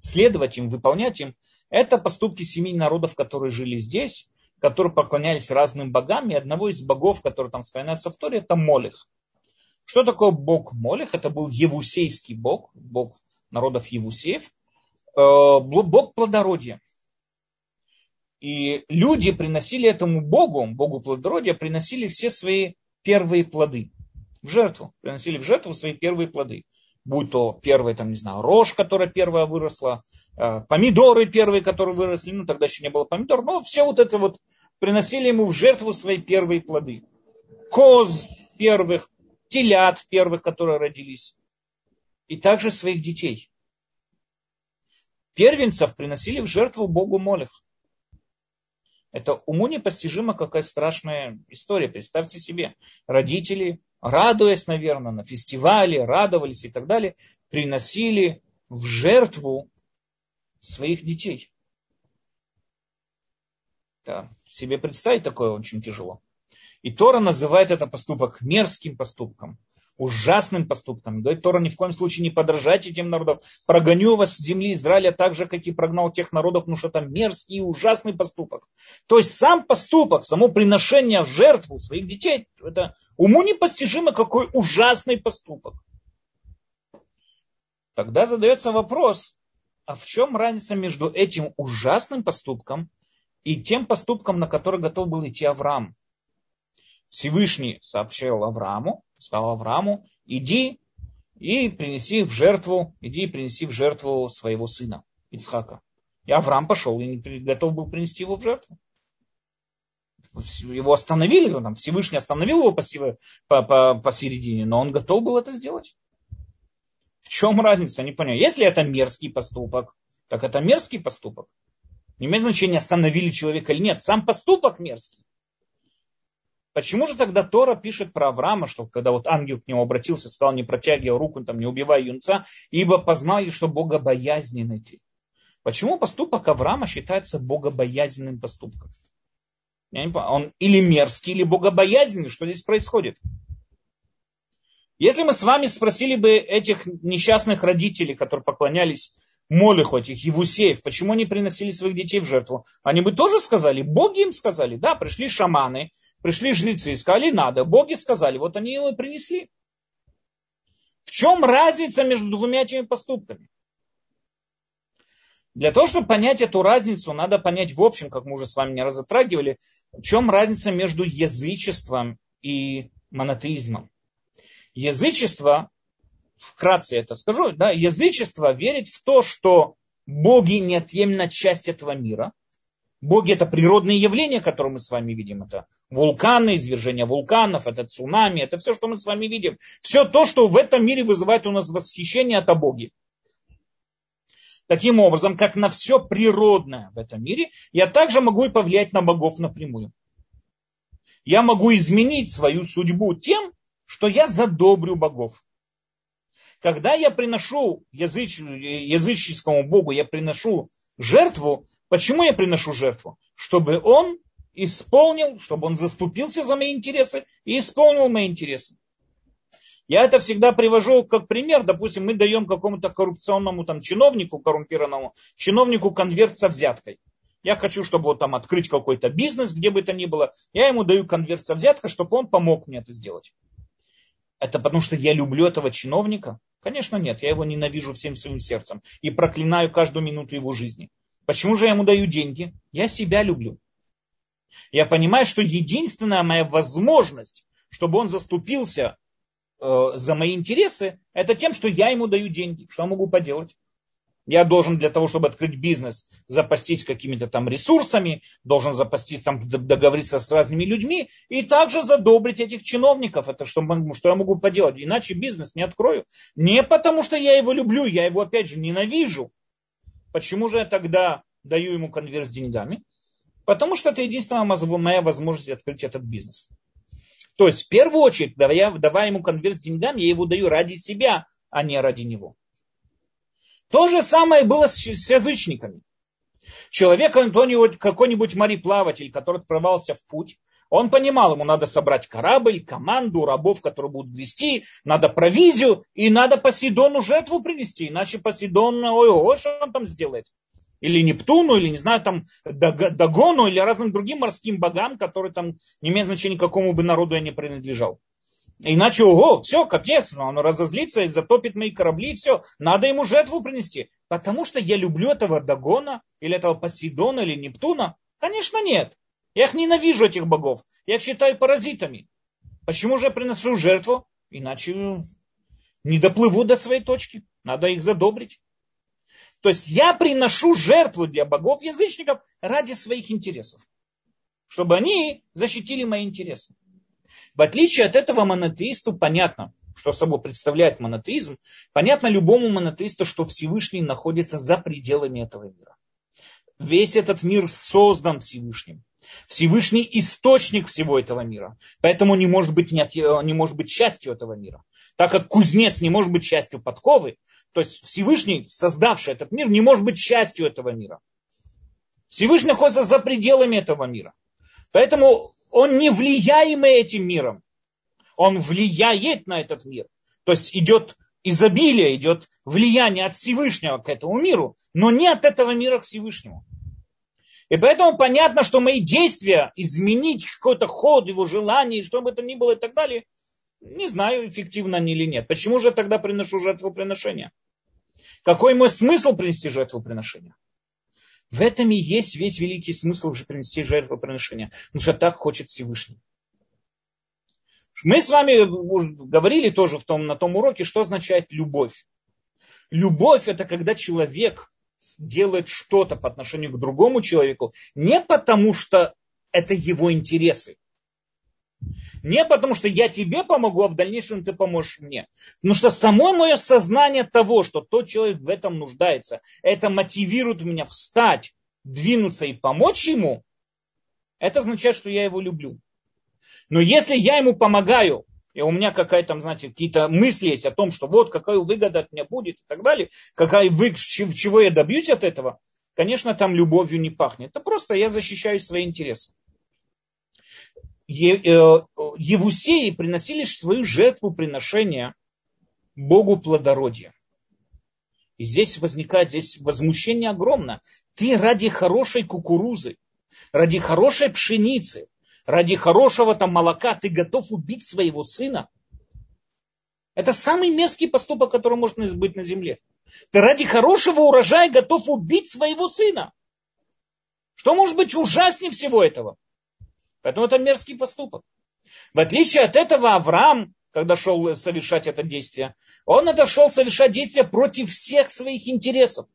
следовать им, выполнять им, это поступки семи народов, которые жили здесь, которые поклонялись разным богам, и одного из богов, который там вспоминается в Торе, это Молих. Что такое бог Молих? Это был евусейский бог, бог народов Евусеев, э, бог плодородия. И люди приносили этому богу, богу плодородия, приносили все свои первые плоды в жертву. Приносили в жертву свои первые плоды. Будь то первая, там, не знаю, рожь, которая первая выросла, э, помидоры первые, которые выросли, ну тогда еще не было помидор, но все вот это вот приносили ему в жертву свои первые плоды. Коз первых, телят первых, которые родились. И также своих детей. Первенцев приносили в жертву Богу Молех. Это уму непостижимо, какая страшная история. Представьте себе, родители, радуясь, наверное, на фестивале, радовались и так далее, приносили в жертву своих детей. Да, себе представить такое очень тяжело. И Тора называет это поступок мерзким поступком ужасным поступком. Говорит, Тора ни в коем случае не подражайте этим народам. Прогоню вас с земли Израиля так же, как и прогнал тех народов, потому что это мерзкий и ужасный поступок. То есть сам поступок, само приношение в жертву своих детей, это уму непостижимо, какой ужасный поступок. Тогда задается вопрос, а в чем разница между этим ужасным поступком и тем поступком, на который готов был идти Авраам? Всевышний сообщил Аврааму, сказал Аврааму, иди и принеси в жертву, иди и принеси в жертву своего сына Ицхака. И Авраам пошел и готов был принести его в жертву. Его остановили, там, Всевышний остановил его по, по, посередине, но он готов был это сделать. В чем разница? Не понял. Если это мерзкий поступок, так это мерзкий поступок. Не имеет значения, остановили человека или нет. Сам поступок мерзкий. Почему же тогда Тора пишет про Авраама, что когда вот ангел к нему обратился, сказал, не протягивай руку, там, не убивай юнца, ибо познали, что богобоязненный ты. Почему поступок Авраама считается богобоязненным поступком? Я не понимаю, он или мерзкий, или богобоязненный, что здесь происходит? Если мы с вами спросили бы этих несчастных родителей, которые поклонялись Молиху, этих Евусеев, почему они приносили своих детей в жертву, они бы тоже сказали, боги им сказали, да, пришли шаманы, Пришли жрецы и сказали, надо. Боги сказали, вот они и принесли. В чем разница между двумя этими поступками? Для того, чтобы понять эту разницу, надо понять в общем, как мы уже с вами не раз затрагивали, в чем разница между язычеством и монотеизмом. Язычество, вкратце это скажу, да, язычество верит в то, что боги неотъемлемая часть этого мира, Боги это природные явления, которые мы с вами видим. Это вулканы, извержение вулканов, это цунами, это все, что мы с вами видим. Все то, что в этом мире вызывает у нас восхищение, это боги. Таким образом, как на все природное в этом мире, я также могу и повлиять на богов напрямую. Я могу изменить свою судьбу тем, что я задобрю богов. Когда я приношу языч, языческому богу, я приношу жертву, Почему я приношу жертву? Чтобы он исполнил, чтобы он заступился за мои интересы и исполнил мои интересы. Я это всегда привожу как пример. Допустим, мы даем какому-то коррупционному там, чиновнику, коррумпированному чиновнику конверт со взяткой. Я хочу, чтобы вот там открыть какой-то бизнес, где бы это ни было. Я ему даю конверт со взяткой, чтобы он помог мне это сделать. Это потому что я люблю этого чиновника? Конечно, нет. Я его ненавижу всем своим сердцем и проклинаю каждую минуту его жизни. Почему же я ему даю деньги? Я себя люблю. Я понимаю, что единственная моя возможность, чтобы он заступился э, за мои интересы, это тем, что я ему даю деньги. Что я могу поделать? Я должен для того, чтобы открыть бизнес, запастись какими-то там ресурсами, должен запастись, там, договориться с разными людьми и также задобрить этих чиновников. Это что, что я могу поделать? Иначе бизнес не открою. Не потому, что я его люблю, я его опять же ненавижу. Почему же я тогда даю ему конверт с деньгами, потому что это единственная моя возможность открыть этот бизнес. То есть, в первую очередь, давая, давая ему конверт с деньгами, я его даю ради себя, а не ради него. То же самое было с, с язычниками. Человек, какой-нибудь мореплаватель, который отправился в путь, он понимал, ему надо собрать корабль, команду, рабов, которые будут вести, надо провизию, и надо Посейдону жертву принести, иначе Посейдон, ой, ой, что он там сделает? Или Нептуну, или, не знаю, там, Дагону, или разным другим морским богам, которые там не имеют значения, какому бы народу я не принадлежал. Иначе, ого, все, капец, он разозлится и затопит мои корабли, и все. Надо ему жертву принести. Потому что я люблю этого Дагона, или этого Посейдона, или Нептуна. Конечно, нет. Я их ненавижу, этих богов. Я их считаю паразитами. Почему же я приношу жертву? Иначе не доплыву до своей точки. Надо их задобрить. То есть я приношу жертву для богов-язычников ради своих интересов. Чтобы они защитили мои интересы. В отличие от этого монотеисту понятно, что собой представляет монотеизм. Понятно любому монотеисту, что Всевышний находится за пределами этого мира. Весь этот мир создан Всевышним. Всевышний источник всего этого мира. Поэтому не может быть, не, не может быть частью этого мира. Так как кузнец не может быть частью подковы, то есть Всевышний, создавший этот мир, не может быть частью этого мира. Всевышний находится за пределами этого мира. Поэтому он не влияемый этим миром. Он влияет на этот мир. То есть идет изобилие, идет влияние от Всевышнего к этому миру, но не от этого мира к Всевышнему. И поэтому понятно, что мои действия, изменить какой-то ход, его желание, что бы это ни было и так далее, не знаю, эффективно они или нет. Почему же тогда приношу жертвоприношение? Какой мой смысл принести жертвоприношение? В этом и есть весь великий смысл уже принести жертвоприношение. Потому что так хочет Всевышний. Мы с вами говорили тоже в том, на том уроке, что означает любовь. Любовь это когда человек делает что-то по отношению к другому человеку не потому, что это его интересы. Не потому, что я тебе помогу, а в дальнейшем ты поможешь мне. Потому что само мое сознание того, что тот человек в этом нуждается, это мотивирует меня встать, двинуться и помочь ему, это означает, что я его люблю. Но если я ему помогаю и у меня какая-то, знаете, какие-то мысли есть о том, что вот какая выгода от меня будет и так далее, какая вы, чего я добьюсь от этого, конечно, там любовью не пахнет. Это просто я защищаю свои интересы. Э, Евусеи приносили свою жертву приношения Богу плодородия. И здесь возникает здесь возмущение огромное. Ты ради хорошей кукурузы, ради хорошей пшеницы, ради хорошего там молока ты готов убить своего сына. Это самый мерзкий поступок, который можно быть на земле. Ты ради хорошего урожая готов убить своего сына. Что может быть ужаснее всего этого? Поэтому это мерзкий поступок. В отличие от этого Авраам, когда шел совершать это действие, он это шел совершать действие против всех своих интересов.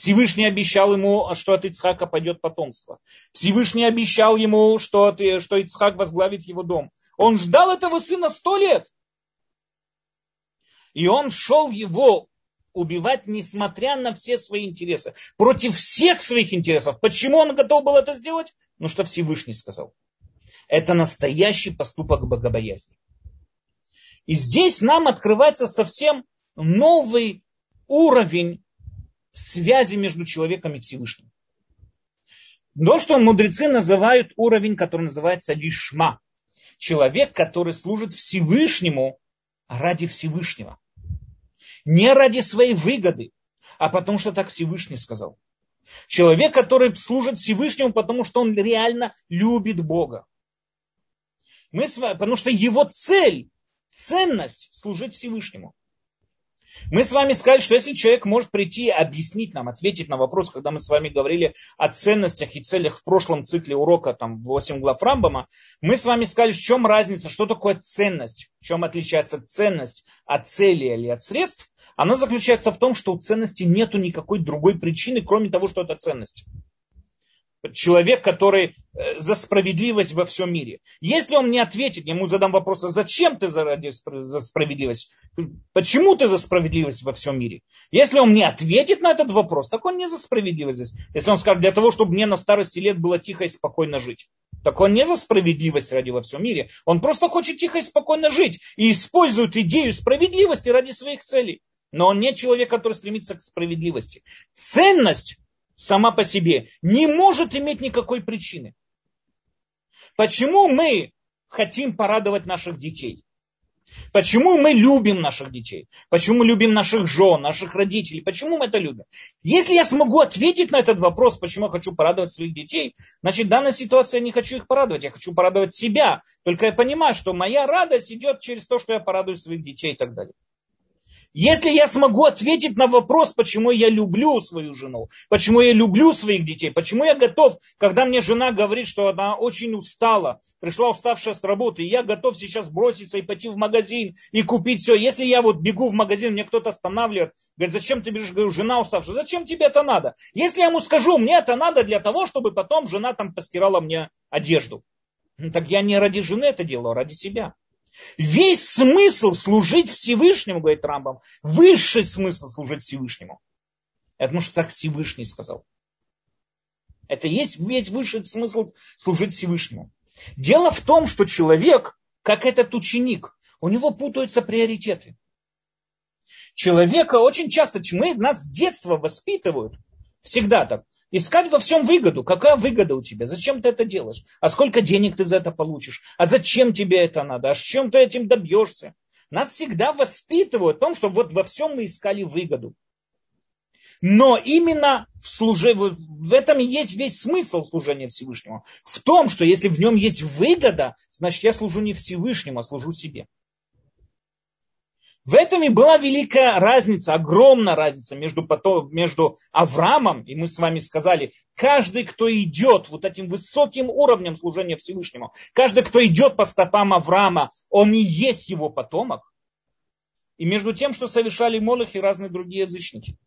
Всевышний обещал ему, что от Ицхака пойдет потомство. Всевышний обещал ему, что, что Ицхак возглавит его дом. Он ждал этого сына сто лет. И он шел его убивать, несмотря на все свои интересы. Против всех своих интересов. Почему он готов был это сделать? Ну, что Всевышний сказал. Это настоящий поступок богобоязни. И здесь нам открывается совсем новый уровень связи между человеком и Всевышним. То, что мудрецы называют уровень, который называется лишма. Человек, который служит Всевышнему ради Всевышнего. Не ради своей выгоды, а потому что так Всевышний сказал. Человек, который служит Всевышнему, потому что он реально любит Бога. Мы потому что его цель, ценность служить Всевышнему. Мы с вами сказали, что если человек может прийти и объяснить нам, ответить на вопрос, когда мы с вами говорили о ценностях и целях в прошлом цикле урока, там 8 глав Рамбама, мы с вами сказали, в чем разница, что такое ценность, в чем отличается ценность от цели или от средств. Она заключается в том, что у ценности нет никакой другой причины, кроме того, что это ценность. Человек, который э, за справедливость во всем мире. Если он мне ответит, ему задам вопрос, а зачем ты за, за справедливость? Почему ты за справедливость во всем мире? Если он мне ответит на этот вопрос, так он не за справедливость здесь. Если он скажет, для того, чтобы мне на старости лет было тихо и спокойно жить. Так он не за справедливость ради во всем мире. Он просто хочет тихо и спокойно жить и использует идею справедливости ради своих целей. Но он не человек, который стремится к справедливости. Ценность сама по себе не может иметь никакой причины. Почему мы хотим порадовать наших детей? Почему мы любим наших детей? Почему любим наших жен, наших родителей? Почему мы это любим? Если я смогу ответить на этот вопрос, почему я хочу порадовать своих детей, значит, в данной ситуации я не хочу их порадовать, я хочу порадовать себя. Только я понимаю, что моя радость идет через то, что я порадую своих детей и так далее. Если я смогу ответить на вопрос, почему я люблю свою жену, почему я люблю своих детей, почему я готов, когда мне жена говорит, что она очень устала, пришла уставшая с работы, и я готов сейчас броситься и пойти в магазин и купить все. Если я вот бегу в магазин, мне кто-то останавливает, говорит, зачем ты бежишь? Говорю, жена уставшая. Зачем тебе это надо? Если я ему скажу, мне это надо для того, чтобы потом жена там постирала мне одежду. Ну, так я не ради жены это делаю, а ради себя. Весь смысл служить Всевышнему, говорит Рамбам, высший смысл служить Всевышнему. Это потому что так Всевышний сказал. Это есть весь высший смысл служить Всевышнему. Дело в том, что человек, как этот ученик, у него путаются приоритеты. Человека очень часто, мы, нас с детства воспитывают, всегда так, Искать во всем выгоду. Какая выгода у тебя? Зачем ты это делаешь? А сколько денег ты за это получишь? А зачем тебе это надо? А с чем ты этим добьешься? Нас всегда воспитывают в том, что вот во всем мы искали выгоду. Но именно в, служе... в этом и есть весь смысл служения Всевышнему. В том, что если в нем есть выгода, значит я служу не Всевышнему, а служу себе. В этом и была великая разница, огромная разница между, потом, между Авраамом, и мы с вами сказали, каждый, кто идет вот этим высоким уровнем служения Всевышнему, каждый, кто идет по стопам Авраама, он и есть его потомок. И между тем, что совершали Молох и разные другие язычники.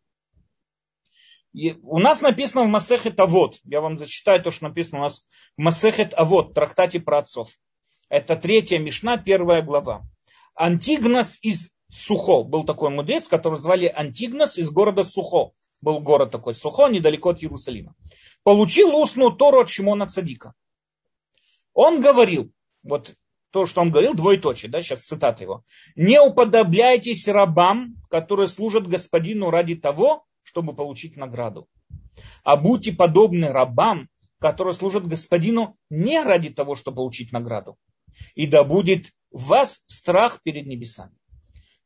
И у нас написано в Масехет Авод, я вам зачитаю то, что написано у нас в Масехет Авод, трактате про отцов. Это третья Мишна, первая глава. Антигнос из Сухо. Был такой мудрец, которого звали Антигнос из города Сухо. Был город такой Сухо, недалеко от Иерусалима. Получил устную Тору от Шимона Цадика. Он говорил, вот то, что он говорил, двоеточие, да, сейчас цитата его. Не уподобляйтесь рабам, которые служат господину ради того, чтобы получить награду. А будьте подобны рабам, которые служат господину не ради того, чтобы получить награду. И да будет вас страх перед небесами.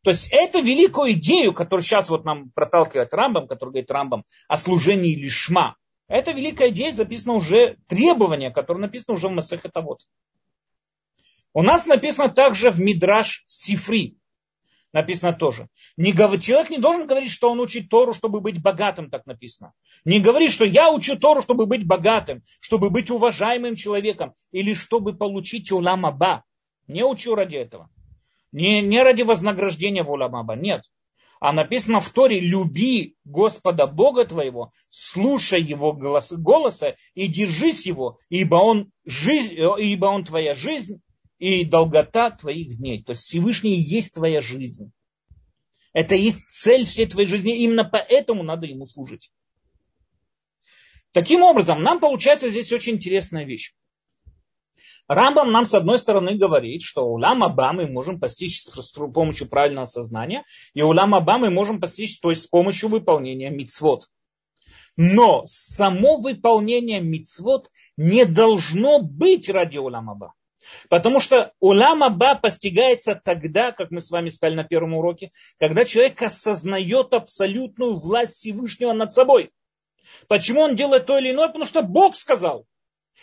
То есть эту великую идею, которую сейчас вот нам проталкивает Рамбам, который говорит Рамбам о служении лишма, эта великая идея записана уже, требование, которое написано уже в Масехетавод. У нас написано также в Мидраш Сифри. Написано тоже. Не, человек не должен говорить, что он учит Тору, чтобы быть богатым, так написано. Не говорит, что я учу Тору, чтобы быть богатым, чтобы быть уважаемым человеком или чтобы получить улам аба. Не учу ради этого. Не, не ради вознаграждения в Уламаба, нет. А написано в Торе, люби Господа Бога твоего, слушай его голос, голоса и держись его, ибо он, жизнь, ибо он твоя жизнь и долгота твоих дней. То есть Всевышний есть твоя жизнь. Это есть цель всей твоей жизни. Именно поэтому надо ему служить. Таким образом, нам получается здесь очень интересная вещь. Рамбам нам с одной стороны говорит, что улам Аба мы можем постичь с помощью правильного сознания, и улам Аба мы можем постичь, то есть с помощью выполнения мицвод. Но само выполнение мицвод не должно быть ради улам Аба. Потому что улам Аба постигается тогда, как мы с вами сказали на первом уроке, когда человек осознает абсолютную власть Всевышнего над собой. Почему он делает то или иное? Потому что Бог сказал.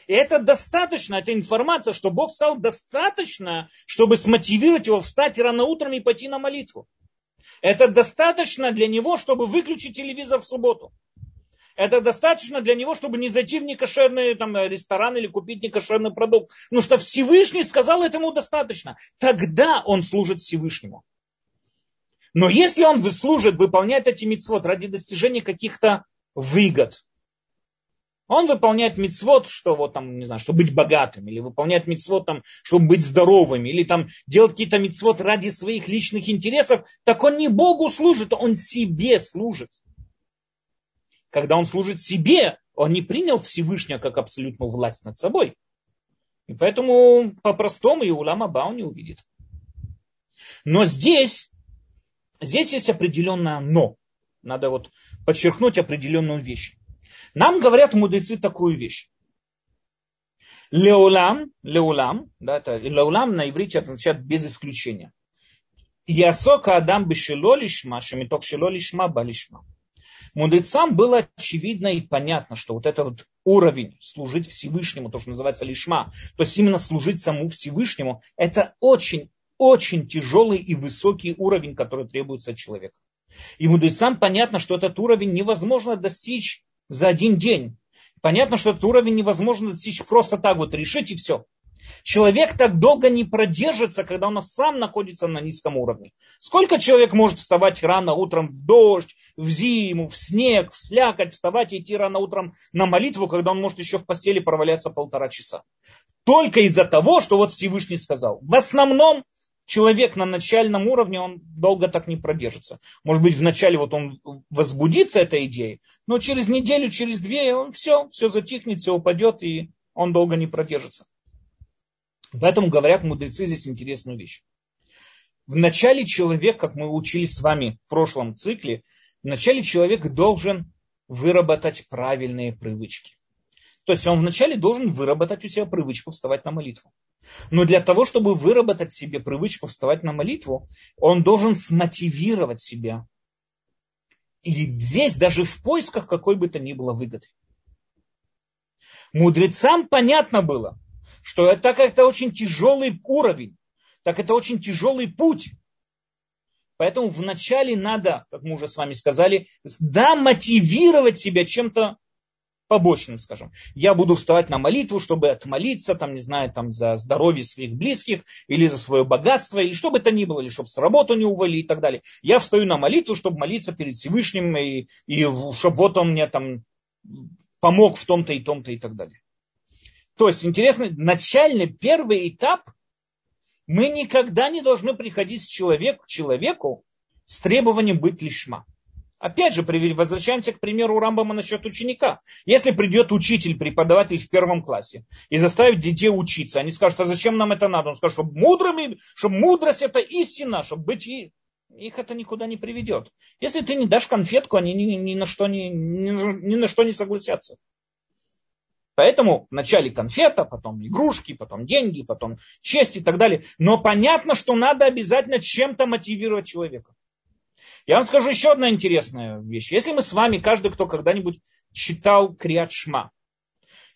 И это достаточно, это информация, что Бог сказал достаточно, чтобы смотивировать его встать рано утром и пойти на молитву. Это достаточно для него, чтобы выключить телевизор в субботу. Это достаточно для него, чтобы не зайти в некошерный там, ресторан или купить некошерный продукт. Потому что Всевышний сказал этому достаточно. Тогда он служит Всевышнему. Но если он служит, выполняет эти митцвот ради достижения каких-то выгод, Он выполняет мицвод, что вот там, не знаю, чтобы быть богатым, или выполняет мицвод там, чтобы быть здоровым, или там делать какие-то мицвод ради своих личных интересов, так он не Богу служит, он себе служит. Когда он служит себе, он не принял Всевышнего как абсолютную власть над собой. И поэтому по-простому и Улам Аба он не увидит. Но здесь, здесь есть определенное но. Надо вот подчеркнуть определенную вещь. Нам говорят мудрецы такую вещь. Леулам, леулам, да, это леулам на иврите означает без исключения. Ясока Адам бешело лишма, шемиток шело лишма, балишма. Мудрецам было очевидно и понятно, что вот этот вот уровень служить Всевышнему, то, что называется лишма, то есть именно служить саму Всевышнему, это очень, очень тяжелый и высокий уровень, который требуется от человека. И мудрецам понятно, что этот уровень невозможно достичь за один день. Понятно, что этот уровень невозможно достичь просто так вот, решить и все. Человек так долго не продержится, когда он сам находится на низком уровне. Сколько человек может вставать рано утром в дождь, в зиму, в снег, в слякоть, вставать и идти рано утром на молитву, когда он может еще в постели проваляться полтора часа? Только из-за того, что вот Всевышний сказал. В основном человек на начальном уровне, он долго так не продержится. Может быть, вначале вот он возбудится этой идеей, но через неделю, через две, он все, все затихнет, все упадет, и он долго не продержится. Поэтому говорят мудрецы здесь интересную вещь. Вначале человек, как мы учились с вами в прошлом цикле, вначале человек должен выработать правильные привычки. То есть он вначале должен выработать у себя привычку вставать на молитву. Но для того, чтобы выработать себе привычку вставать на молитву, он должен смотивировать себя. И здесь даже в поисках какой бы то ни было выгоды. Мудрецам понятно было, что это, так это очень тяжелый уровень, так это очень тяжелый путь. Поэтому вначале надо, как мы уже с вами сказали, да, мотивировать себя чем-то побочным, скажем. Я буду вставать на молитву, чтобы отмолиться, там, не знаю, там, за здоровье своих близких, или за свое богатство, или что бы то ни было, или чтобы с работы не уволили и так далее. Я встаю на молитву, чтобы молиться перед Всевышним, и, и чтобы вот он мне там помог в том-то и том-то и так далее. То есть, интересно, начальный первый этап, мы никогда не должны приходить с человек, к человеку с требованием быть лишма. Опять же, возвращаемся к примеру Рамбама насчет ученика. Если придет учитель, преподаватель в первом классе и заставит детей учиться, они скажут, а зачем нам это надо? Он скажет, чтобы мудрыми, чтобы мудрость это истина, чтобы быть и их это никуда не приведет. Если ты не дашь конфетку, они ни, ни, на, что не, ни, ни на что не согласятся. Поэтому вначале конфета, потом игрушки, потом деньги, потом честь и так далее. Но понятно, что надо обязательно чем-то мотивировать человека. Я вам скажу еще одна интересная вещь. Если мы с вами, каждый, кто когда-нибудь читал Криат Шма,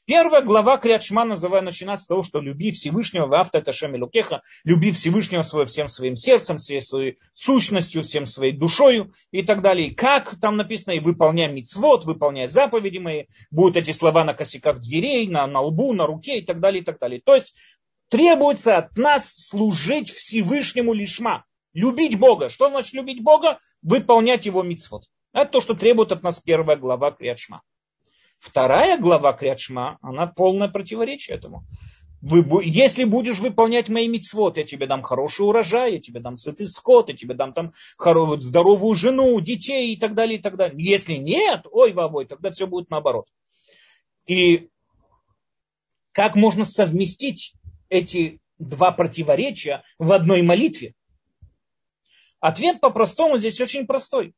Первая глава Криадшма называя, начинать с того, что люби Всевышнего, в авто это Лукеха, люби Всевышнего своим, всем своим сердцем, всей своей сущностью, всем своей душою и так далее. И как там написано, и выполняй мицвод, выполняй заповеди мои, будут эти слова на косяках дверей, на, на лбу, на руке и так далее, и так далее. То есть требуется от нас служить Всевышнему лишма. Любить Бога. Что значит любить Бога? Выполнять его мицвод. Это то, что требует от нас первая глава Криадшма. Вторая глава Криадшма, она полное противоречие этому. Вы, если будешь выполнять мои мицвод, я тебе дам хороший урожай, я тебе дам сытый скот, я тебе дам там здоровую жену, детей и так далее, и так далее. Если нет, ой, вовой, тогда все будет наоборот. И как можно совместить эти два противоречия в одной молитве? Ответ по-простому здесь очень простой.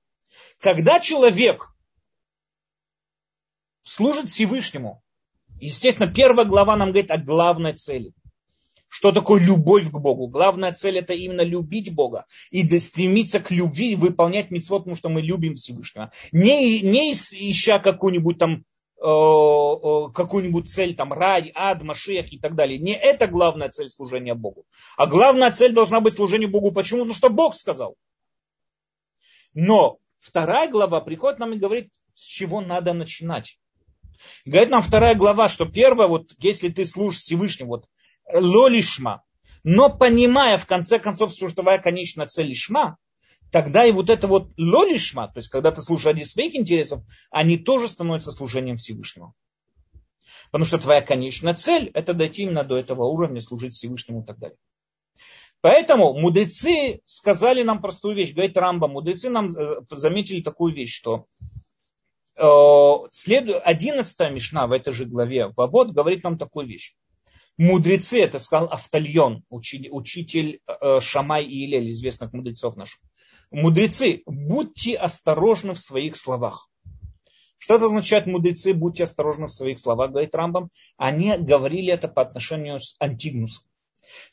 Когда человек служит Всевышнему, естественно, первая глава нам говорит о главной цели. Что такое любовь к Богу? Главная цель это именно любить Бога и стремиться к любви, выполнять митцвот, потому что мы любим Всевышнего. Не, не ища какую-нибудь там какую-нибудь цель, там, рай, ад, машех и так далее. Не это главная цель служения Богу. А главная цель должна быть служение Богу. Почему? Потому что Бог сказал. Но вторая глава приходит нам и говорит, с чего надо начинать. Говорит нам вторая глава, что первое, вот если ты служишь Всевышнему, вот лолишма, но понимая в конце концов, что твоя конечная цель лишма, тогда и вот это вот лолишма, то есть когда ты служишь ради своих интересов, они тоже становятся служением Всевышнего. Потому что твоя конечная цель – это дойти именно до этого уровня, служить Всевышнему и так далее. Поэтому мудрецы сказали нам простую вещь, говорит Рамба, мудрецы нам э, заметили такую вещь, что э, следует, 11 мишна в этой же главе, Вавод, говорит нам такую вещь. Мудрецы, это сказал Автальон, учитель, учитель э, Шамай и Илель, известных мудрецов наших. Мудрецы, будьте осторожны в своих словах. Что это означает мудрецы, будьте осторожны в своих словах, говорит Рамбам. Они говорили это по отношению с Антигнусом.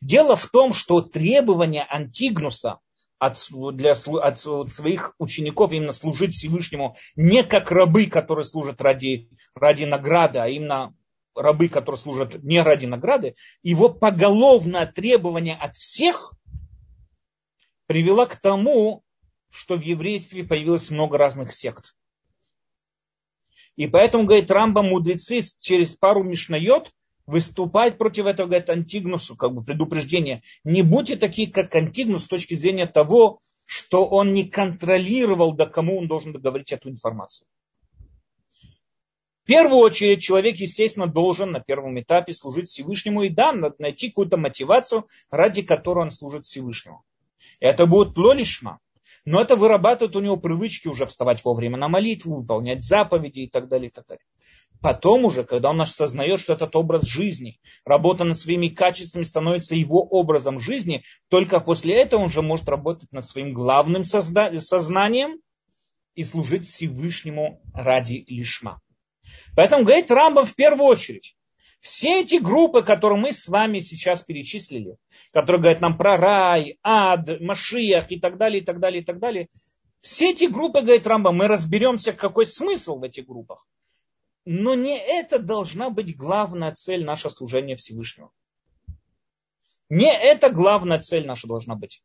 Дело в том, что требования Антигнуса от, для, от своих учеников именно служить Всевышнему не как рабы, которые служат ради, ради награды, а именно рабы, которые служат не ради награды, его поголовное требование от всех привело к тому, что в еврействе появилось много разных сект. И поэтому, говорит Рамба, мудрецы через пару мишнает выступать против этого, говорит Антигнусу, как бы предупреждение. Не будьте такие, как Антигнус с точки зрения того, что он не контролировал, до кому он должен договорить эту информацию. В первую очередь человек, естественно, должен на первом этапе служить Всевышнему и да, найти какую-то мотивацию, ради которой он служит Всевышнему. Это будет лолишма но это вырабатывает у него привычки уже вставать вовремя на молитву, выполнять заповеди и так далее, и так далее. Потом уже, когда он осознает, что этот образ жизни, работа над своими качествами становится его образом жизни, только после этого он уже может работать над своим главным созда- сознанием и служить Всевышнему ради лишма. Поэтому говорит Рамбам в первую очередь, все эти группы, которые мы с вами сейчас перечислили, которые говорят нам про рай, ад, Машиях и так далее, и так далее, и так далее, все эти группы, говорит Рамба, мы разберемся, какой смысл в этих группах. Но не это должна быть главная цель нашего служения Всевышнего. Не это главная цель наша должна быть.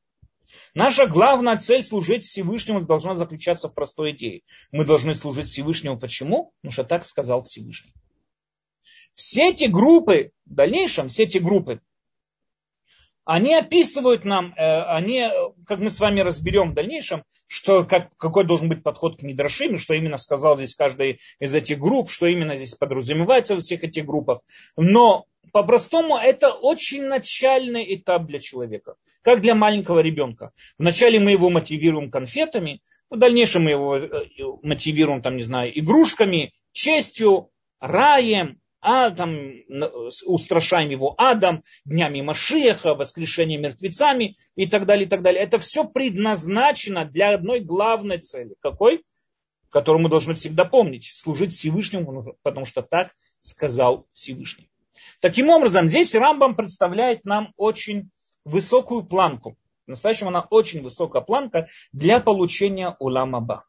Наша главная цель служить Всевышнему должна заключаться в простой идее. Мы должны служить Всевышнему почему? Потому что так сказал Всевышний. Все эти группы, в дальнейшем, все эти группы, они описывают нам, э, они, как мы с вами разберем в дальнейшем, что, как, какой должен быть подход к Мидрашим, что именно сказал здесь каждый из этих групп, что именно здесь подразумевается во всех этих группах. Но по-простому это очень начальный этап для человека, как для маленького ребенка. Вначале мы его мотивируем конфетами, в дальнейшем мы его э, мотивируем, там, не знаю, игрушками, честью, раем, Адам, устрашаем его Адам, днями Машиеха, воскрешением мертвецами и так далее, и так далее. Это все предназначено для одной главной цели. Какой? Которую мы должны всегда помнить. Служить Всевышнему, потому что так сказал Всевышний. Таким образом, здесь Рамбам представляет нам очень высокую планку. В она очень высокая планка для получения уламаба.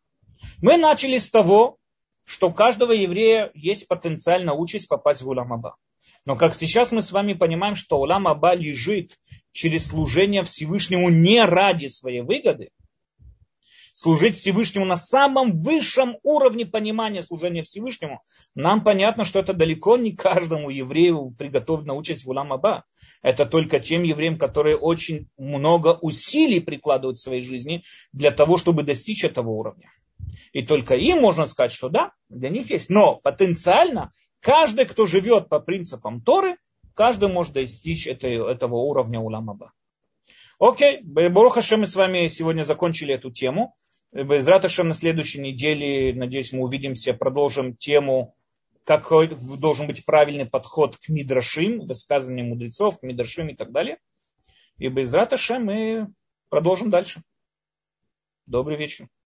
Мы начали с того, что у каждого еврея есть потенциальная участь попасть в Улам Аба. Но как сейчас мы с вами понимаем, что Улам Аба лежит через служение Всевышнему не ради своей выгоды, служить Всевышнему на самом высшем уровне понимания служения Всевышнему, нам понятно, что это далеко не каждому еврею приготовлена участь в Улам Аба. Это только тем евреям, которые очень много усилий прикладывают в своей жизни для того, чтобы достичь этого уровня. И только им можно сказать, что да, для них есть. Но потенциально каждый, кто живет по принципам Торы, каждый может достичь этого уровня уламаба. Окей, Баруха мы с вами сегодня закончили эту тему. Без Раташем на следующей неделе, надеюсь, мы увидимся, продолжим тему, какой должен быть правильный подход к Мидрашим, высказываниям мудрецов, к Мидрашим и так далее. И без Раташем мы продолжим дальше. Добрый вечер.